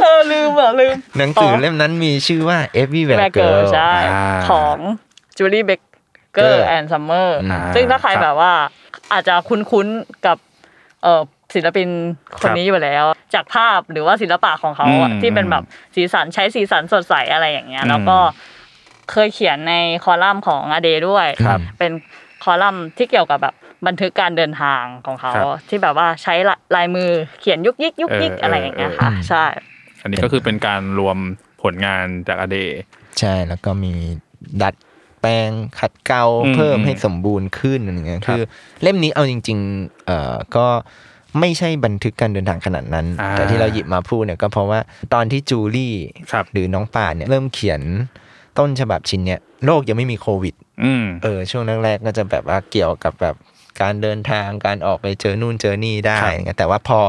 เออลืมอะลืม หนังสือเล่มนั้นมีชื่อว่า Everywhere แบเกอ Girl ร์ใช่อ่าของจูลี่เบเกอ Girl ร์แอนด์ซัมเมอร์อ่าซึ่งถ้าใครครับแบบว่า อาจจะคุ้นๆกับเออศิลปินคนนี้อยู่แล้ว จากภาพหรือว่าศิลปะของเขาอะอืมที่เป็นแบบสีสันใช้สีสันสดใสอะไรอย่างเงี้ยอืมแล้วก็เคยเขียนในคอลัมน์ของอเดด้วยครับเป็นคอลัมน์ที่เกี่ยวกับแบบ บันทึกการเดินทางของเขาครับที่แบบว่าใช้ลายมือเขียนยุกยิกยุกยิกเออออะไรอย่างเงี้ยเออค่ะใช่ อันนี้ก็คือเป็นการรวมผลงานจากอเดใช่แล้วก็มีดัดแปลงขัดเกลาอืมเพิ่มให้สมบูรณ์ขึ้นอะไรเงี้ยครับคือเล่มนี้เอาจริงๆเอ่อก็ไม่ใช่บันทึกการเดินทางขนาดนั้นอ่าแต่ที่เราหยิบมาพูดเนี่ยก็เพราะว่าตอนที่จูลี่ครับหรือน้องป่านเนี่ยเริ่มเขียนต้นฉบับชิ้นเนี่ยโลกยังไม่มีโควิดอืมเออช่วงแรกๆก็จะแบบว่าเกี่ยวกับแบบ การเดินทางการออกไปเจอนู่นเจอนี่ได้ครับอย่างเงี้ยแต่ว่าพอ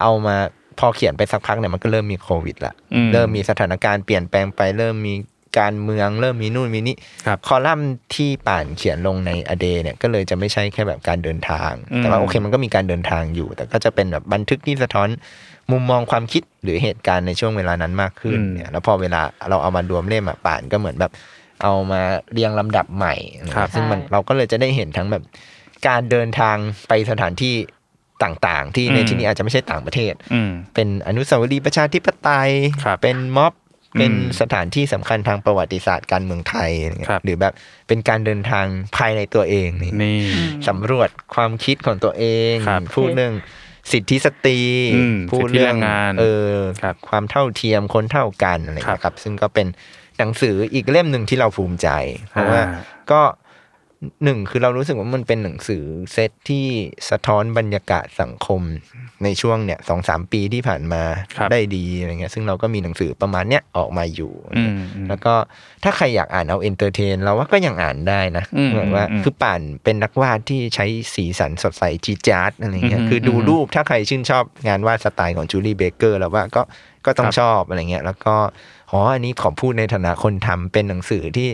เอามาพอเขียนไปสักพักเนี่ยมันก็เริ่มมีโควิดละอืมเริ่มมีสถานการณ์เปลี่ยนแปลงไปเริ่มมีการเมืองเริ่มมีนู่นมีนี่ครับคอลัมน์ที่ป่านเขียนลงในอเดเนี่ยก็เลยจะไม่ใช่แค่แบบการเดินทางอืมแต่ว่าโอเคมันก็มีการเดินทางอยู่ แต่ก็จะเป็นแบบบันทึกที่สะท้อนมุมมองความคิดหรือเหตุการณ์ในช่วงเวลานั้นมากขึ้นอืมเนี่ยแล้วพอเวลาเราเอามารวมเล่มอะป่านก็เหมือนแบบเอามาเรียงลำดับใหม่ครับซึ่งมันใช่เราก็เลยจะได้เห็นทั้งแบบ การเดินทางไปสถานที่ต่างๆ ที่ในอืมที่นี้อาจจะไม่ใช่ต่างประเทศอืมเป็นอนุสาวรีย์ประชาธิปไตยครับเป็นม็อบเป็นอืมสถานที่สำคัญทางประวัติศาสตร์การเมืองไทยอะไรเงี้ยครับหรือแบบเป็นการเดินทางภายในตัวเองนี่นี่สำรวจความคิดของตัวเองครับพูดเรื่องสิทธิสตรีอืมพูดสิทธิเรื่แรองงงานเออครับความเท่าเทียมคนเท่ากันอะไรครับเงี้ยครับ ซึ่งก็เป็นหนังสืออีกเล่มหนึ่งที่เราภูมิใจ เพราะว่าอ่าก็ หนึ่งคือเรารู้สึกว่ามันเป็นหนังสือเซตที่สะท้อนบรรยากาศสังคมในช่วงเนี่ยสองสามปีที่ผ่านมาครับได้ดีอะไรเงี้ยซึ่งเราก็มีหนังสือประมาณเนี้ยออกมาอยู่อืมอืมแล้วก็ถ้าใครอยากอ่านเอา entertain เราว่าก็ยังอ่านได้นะอืมเหมือนว่าอืมคือป่านเป็นนักวาดที่ใช้สีสันสดใสจี๊ดจ๊าดอะไรเงี้ยอืมคือดูอืมรูปถ้าใครชื่นชอบงานวาดสไตล์ของ Julie Baker แล้วว่าก็ก็ต้องครับชอบอะไรเงี้ยแล้วก็อ๋ออันนี้ขอพูดในฐานะคนทำเป็นหนังสือที่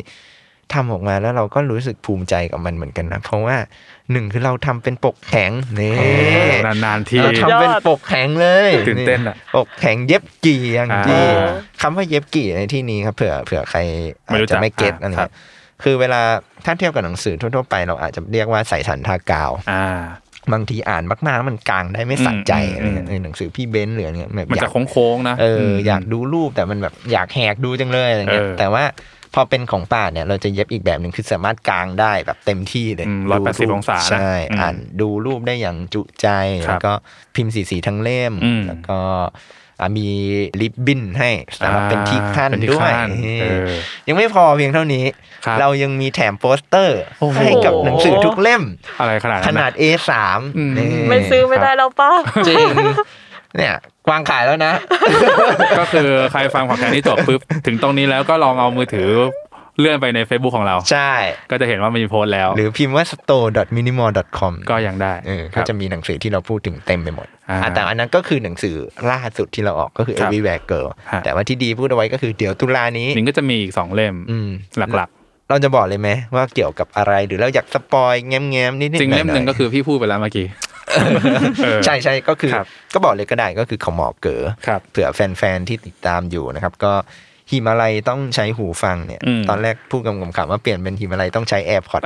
ทำออกมาแล้วเราก็รู้สึกภูมิใจกับมันเหมือนกันนะ เพราะว่าหนึ่งคือเราทำเป็นปกแข็งนี่นานๆทีเราทำเป็นปกแข็งเลยตื่นเต้นอะปกแข็งเย็บกี่อย่างอ่าที่คำว่าเย็บกี่ในที่นี้ครับเผื่อเผื่อใครไม่อาจรู้จัจะกไม่เก็ตอ่าอะไรครับเงี้ยคือเวลาถ้าเทียบกับหนังสือทั่วๆไป เราอาจจะเรียกว่าใส่สันทากาวอ่าบางทีอ่านมากๆแล้วมันกลางได้ไม่สะใจอืมอะไรเงี้ยอืมเออหนังสือพี่เบนซ์หรืออะไรเงี้ยแบบมันอยาจะกโค้งๆนะเอออมอยากดูรูปแต่มันแบบอยากแหกดูจังเลยอะไรเงี้ยเออแต่ว่า พอเป็นของป่าเนี่ยเราจะเย็บอีกแบบหนึ่งคือสามารถกลางได้แบบเต็มที่เลยอืมดูรูป180องศานะใช่อืมอ่านดูรูปได้อย่างจุใจครับแล้วก็พิมพ์สีสีๆทั้งเล่มอืมแล้วก็อะมีลิปบิ้นให้สำหรับเป็นที่ขั้นเป็นที่ด้วยขั้นเออยังไม่พอเพียงเท่านี้ครับเรายังมีแถมโปสเตอร์โอ้โหให้กับหนังสือทุกเล่ม อะไรขนาดขนั้นนานะด A3 อืมนี่ไม่ซื้อไม่ได้แล้วป้าจริง เนี่ยวางขายแล้วนะ ก็คือใครฟังพอดแคสต์นี้จบปุ๊บถึงตรงนี้แล้วก็ลองเอามือถือเลื่อนไปใน Facebook ของเรา ใช่ ก็จะเห็นว่ามีโพสต์แล้ว หรือพิมพ์ว่า store.minimal.com ก็ยังได้เออคก็รับจะมีหนังสือที่เราพูดถึงเต็มไปหมดอ่าอะแต่อันนั้นก็คือหนังสือล่าสุดที่เราออกก็คือครับ Everywhere Girl ฮะแต่ว่าที่ดีพูดเอาไว้ก็คือเดี๋ยวตุลานี้นิงก็จะมีอีกสองเล่มอืมหลักเราจะบอกเลยไหมว่าเกี่ยวกับอะไรหรือเราอยากสปอยแง้มๆนิดๆๆจริงเล่มหนึ่งก็คือพี่พูดไปแล้วเมื่อกี้เออ ใช่ใช่ก็คือครับก็บอกเลยก็ได้ก็คือเขาหมอเก๋อครับเผื่อแฟนๆที่ติดตามอยู่นะครับ ก็หิมาลัยต้องใช้หูฟังเนี่ยอืมตอนแรกพูดกับผมขำว่าเปลี่ยนเป็นหิมาลัยต้องใช้ AirPods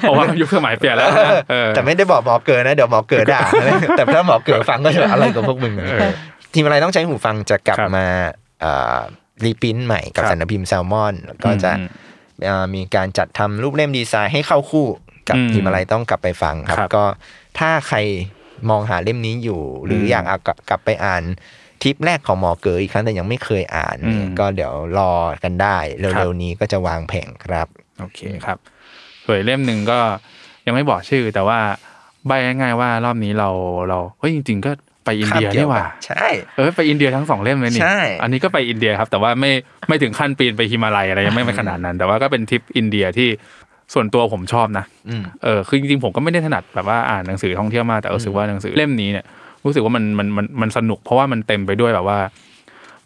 เพราะว่ายุคสมัยเปลี่ยนแล้วนะเออแต่ไม่ได้บอกหมอเก๋อนะเดี๋ยวหมอเก๋อด่าแต่ถ้าหมอเก๋อฟังก็จะอะไรกับพวกมึงเออหิมาลัยต้องใช้หูฟังจะกลับครับมา reprint ใหม่กับครับสำนักพิมพ์แซลมอนแล้วก็จะอืมเอ่อมีการจัดทำรูปเล่มดีไซน์ให้เข้าคู่กับอืมหิมาลัยต้องกลับไปฟังครับครับก็ ถ้าใครมองหาเล่มนี้อยู่ หรืออมอยากเอากลับกลับไปอ่านทริปแรกของหมอเก๋ออีกครั้งแต่ยังไม่เคยอ่านอืมก็เดี๋ยวรอกันได้ครัเร็วบๆนี้ก็จะวางแผงครับ โอเคครับส่วนอีกเล่มหนึ่งก็ยังไม่บอกชื่อ แต่ว่าใบง่ายๆว่ารอบนี้เราเราเฮ้ยจริง ๆ ก็ไปอินเดียนี่หว่าใช่เออไปอินเดียทั้งสองเล่มเลยนี่ใช่อันนี้ก็ไปอินเดียครับ แต่ว่าไม่ไม่ถึงขั้นปีนไปฮิมาลัยอะไรยังไม่ไม่ขนาดนั้น แต่ว่าก็เป็นทริปอินเดียที่ ส่วนตัวผมชอบนะอืมเออคือจริงๆผมก็ไม่ได้ถนัดแบบว่าอ่านหนังสือท่องเที่ยวมากแต่รู้สึกว่าหนังสือเล่มนี้เนี่ยรู้สึกว่ามันมันมันมันสนุก เพราะว่ามันเต็มไปด้วยแบบว่า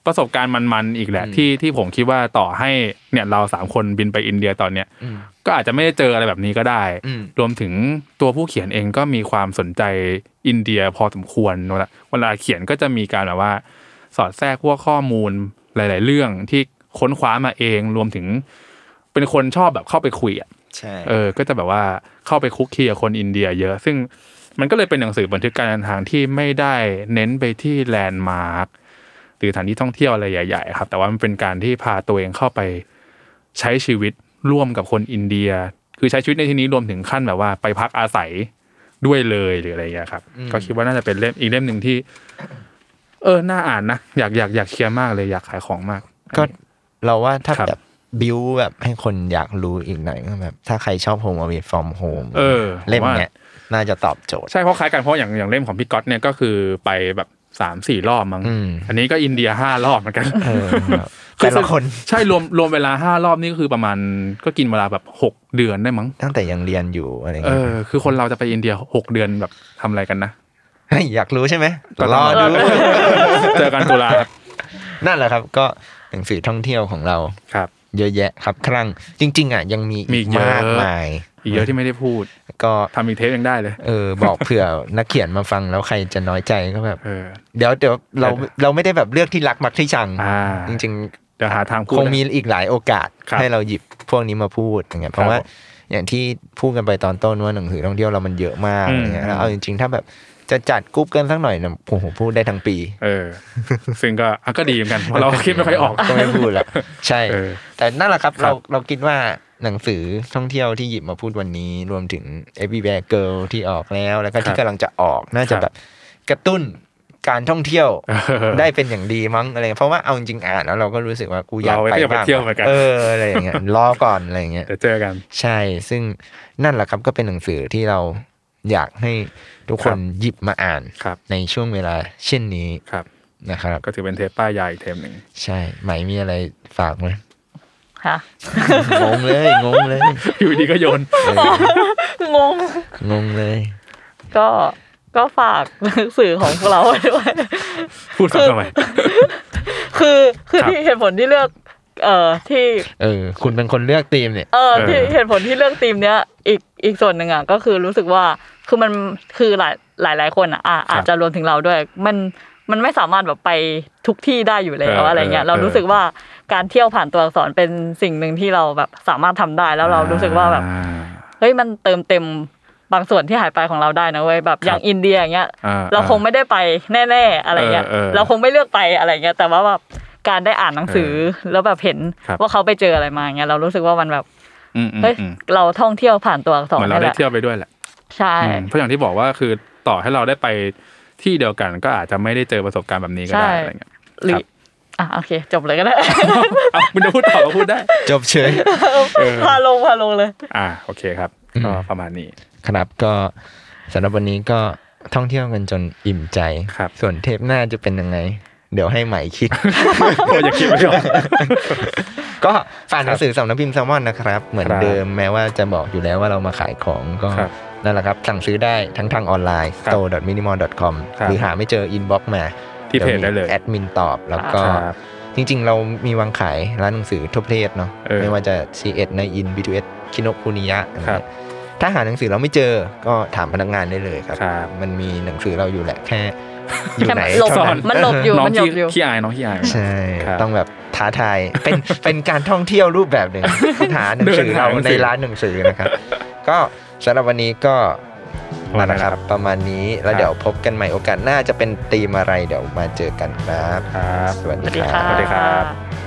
ประสบการณ์มันๆอีกแหละอืมที่ที่ผมคิดว่าต่อให้เนี่ยเราสามคนบินไปอินเดียตอนเนี้ยอืมก็อาจจะไม่ได้เจออะไรแบบนี้ก็ได้อืมรวมถึงตัวผู้เขียนเองก็มีความสนใจอินเดียพอสมควรเวลาเวลาเขียนก็จะมีการแบบว่า สอดแทรกพวกข้อมูลหลาย ๆ เรื่องที่ค้นคว้ามาเอง รวมถึงเป็นคนชอบแบบเข้าไปคุยอะใช่ เออ ก็จะแบบว่าเข้าไปคุกคีกับคนอินเดีย เยอะ ซึ่งมันก็เลยเป็นหนังสือบันทึกการเดินทางที่ไม่ได้เน้นไปที่แลนด์มาร์คหรือสถานที่ท่องเที่ยวอะไรใหญ่ ๆ ครับ แต่ว่ามันเป็นการที่พาตัวเองเข้าไปใช้ชีวิตร่วมกับคนอินเดีย คือใช้ชีวิตในที่นี้รวมถึงขั้นแบบว่าไปพักอาศัยด้วยเลยหรืออะไรอย่างเงี้ยครับ ก็คิดว่าน่าจะเป็นเล่มอีกเล่มหนึ่งที่ เออน่าอ่านนะอยากอยากอยากเชียร์มากเลยอยากขายของมาก ก็เราว่าถ้าครับแบบ บิวแบบให้คนอยากรู้อีกหน่อยก็แบบ ถ้าใครชอบ Home Away from Home เออเล่มผมว่าเนี้ยน่าจะตอบโจทย์ ใช่เพราะคล้ายกันเพราะอย่างอย่างเล่มของพี่ก๊อตเนี่ยก็คือไปแบบสามสี่รอบมั้งอืมอันนี้ก็อินเดียห้ารอบเหมือนกันเออแบบแต่ละคนใช่รวมรวมเวลาห้ารอบนี่ก็คือประมาณก็กินเวลาแบบหกเดือนได้มั้งตั้งแต่ยังเรียนอยู่อะไรเอเงี้ยอคือคนเราจะไปอินเดียหกเดือนแบบทำอะไรกันนะเฮ้ยอยากรู้ใช่ไหมก็รต้อองดูเจอกันตุลาครับนั่นแหละครับ ก็หนังสือท่องเที่ยวของเราครับ เยอะแยะครับครั้งจริง ๆ อะ ยังมีมีอีกเยอะมากมายอีกเยอะที่ไม่ได้พูด ก็ทำอีกเทปยังได้เลย เออ บอกเผื่อนักเขียนมาฟังแล้วใครจะน้อยใจก็แบบเออเดี๋ยวเดี๋ยวเราเดี๋ยวเราไม่ได้แบบเลือกที่รักมักที่ชังอ่าจริงเดี๋ยวหาทางๆพูดคงมีอีกหลายโอกาสครับให้เราหยิบพวกนี้มาพูดอย่างเงี้ยเพราะครับว่าอย่างที่พูดกันไปตอนต้นว่าหนังสือท่องเที่ยวเรามันเยอะมากอืมอะไรเงี้ยแล้วเอาจริง ๆ ถ้าแบบ จะจัดกรุ๊ปกันสักหน่อยเนี่ยโอ้โหพูดได้ทั้งปี เออ ซึ่งก็อะก็ดีเหมือนกันเพราะเราคิดไม่ค่อยออกก็ไม่พูดละใช่เออแต่นั่นแหละครับครัเราบเราคิดว่าหนังสือท่องเที่ยวที่หยิบมาพูดวันนี้ รวมถึง Everywhere Girl ที่ออกแล้ว แล้วก็ที่กำลังจะออกน่าจะแบบกระตุ้นการท่องเที่ยวเออได้เป็นอย่างดีมั้งอะไรเงี้ยเพราะว่าเอาจริงๆอ่านแล้วเราก็รู้สึกว่ากูอยากเราไปก็อยากไปบ้างเที่ยวเหมือนกันเอออะไรอย่างเงี้ยรอก่อนอะไรอย่างเงี้ยเดี๋ยวเจอกัน ใช่ ซึ่งนั่นแหละครับก็เป็นหนังสือที่เราอยากให้ ทุกคครันบหยิบมาอ่านครับในช่วงเวลาเช่นนี้ครับนะครับก็ถือเป็นเทปป้ายยาอีกเทปหนึ่งใช่ไหมมีอะไรฝากไหมค่ะงงเลยงงเลยอยู่ดีก็โยนงงงงเลย ก็ก็ฝากหนังสือของพวกเราไว้ด้วยพูดซ้ำทำไมคือคือครับที่เหตุผลที่เลือก เอ่อที่ เออ คุณเป็นคนเลือกธีมเนี่ยเออเออที่เหตุผลที่เลือกธีมเนี้ยอีกอีกส่วนหนึ่งอะก็คือรู้สึกว่าคือมันคือหลายหลายหลายคนอะอะอาจจะรวมถึงเราด้วย มันมันไม่สามารถแบบไปทุกที่ได้อยู่แล้วเอออะไรเงี้ยเออเรารู้สึกว่าการเที่ยวผ่านตัวอักษรเป็นสิ่งหนึ่งที่เราแบบสามารถทำได้แล้วเรารู้สึกว่าแบบอ่าเฮ้ยมันเติมเต็มบางส่วนที่หายไปของเราได้นะเว้ยแบบอย่างอินเดียอย่างเงี้ยอ่าเราคงไม่ได้ไปแน่ ๆ อะไรเงี้ยเออเออเราคงไม่เลือกไปอะไรเงี้ยแต่ว่าแบบ การได้อ่านหนังสือแล้วแบบเห็นครับว่าเขาไปเจออะไรมาเงี้ยเรารู้สึกว่ามันแบบอืมอืมเฮ้ยอืมเราท่องเที่ยวผ่านตัวอักษเหรมือนเรานี่แหได้ละเที่ยวไปด้วยแหละใช่อืมเพราะอย่างที่บอกว่าคือต่อให้เราได้ไปที่เดียวกันก็อาจจะไม่ได้เจอประสบการณ์แบบนี้ก็ได้อะไรเงี้ยหรืคอรับอะโอเค จบเลยก็ได้เอาคุณจะพูดต่อก็พูดได้ จบเฉยเออพาลงพาลงเลย อ่าโอเคครับก็ประมาณนี้ครับก็สำหรับวันนี้ก็ท่องเที่ยวกันจนอิ่มใจครับ ส่วนเทปหน้าจะเป็นยังไง เดี๋ยวให้ใหม่คิดโอ้ยอย่าคิดไม่ออกก็ฝากหนังสือสำนักพิมพ์แซลมอนนะครับ เหมือนครับเดิมแม้ว่าจะบอกอยู่แล้วว่าเรามาขายของก็ครับนั่นแหละครับ สั่งซื้อได้ทั้งทางออนไลน์ครับ store.minimal.com ครับหรือหาไม่เจอ inbox มาที่เพจได้เลยแอดมินตอบแล้วก็ครับจริง ๆ เรามีวางขายร้านหนังสือทั่วประเทศเนาะเออไม่ว่าจะ C1 ใน In B2S คิโนคุนิยะครับถ้าหาหนังสือเราไม่เจอก็ถามพนักงานได้เลยครับครับมันมีหนังสือเราอยู่แหละแค่ อยู่ไหนหลบเท่านั้นมันหลบอยู่น้องมันหลขี้บอยู่ขี้อายน้องขี้อายใช่ครับต้องแบบท้าทายเป็นเป็นการท่องเที่ยวรูปแบบหนึ่งหาหนังสือเดินหาเราหนังในสือร้านหนังสือนะครับ ก็สำหรับวันนี้ก็นั่นแหละครับ ประมาณนี้แล้วครับเดี๋ยวพบกันใหม่โอกาสหน้าจะเป็นธีมอะไรเดี๋ยวมาเจอกันครับครับสวัสสดีวัสดีคค่ะรับสวัสดีครับ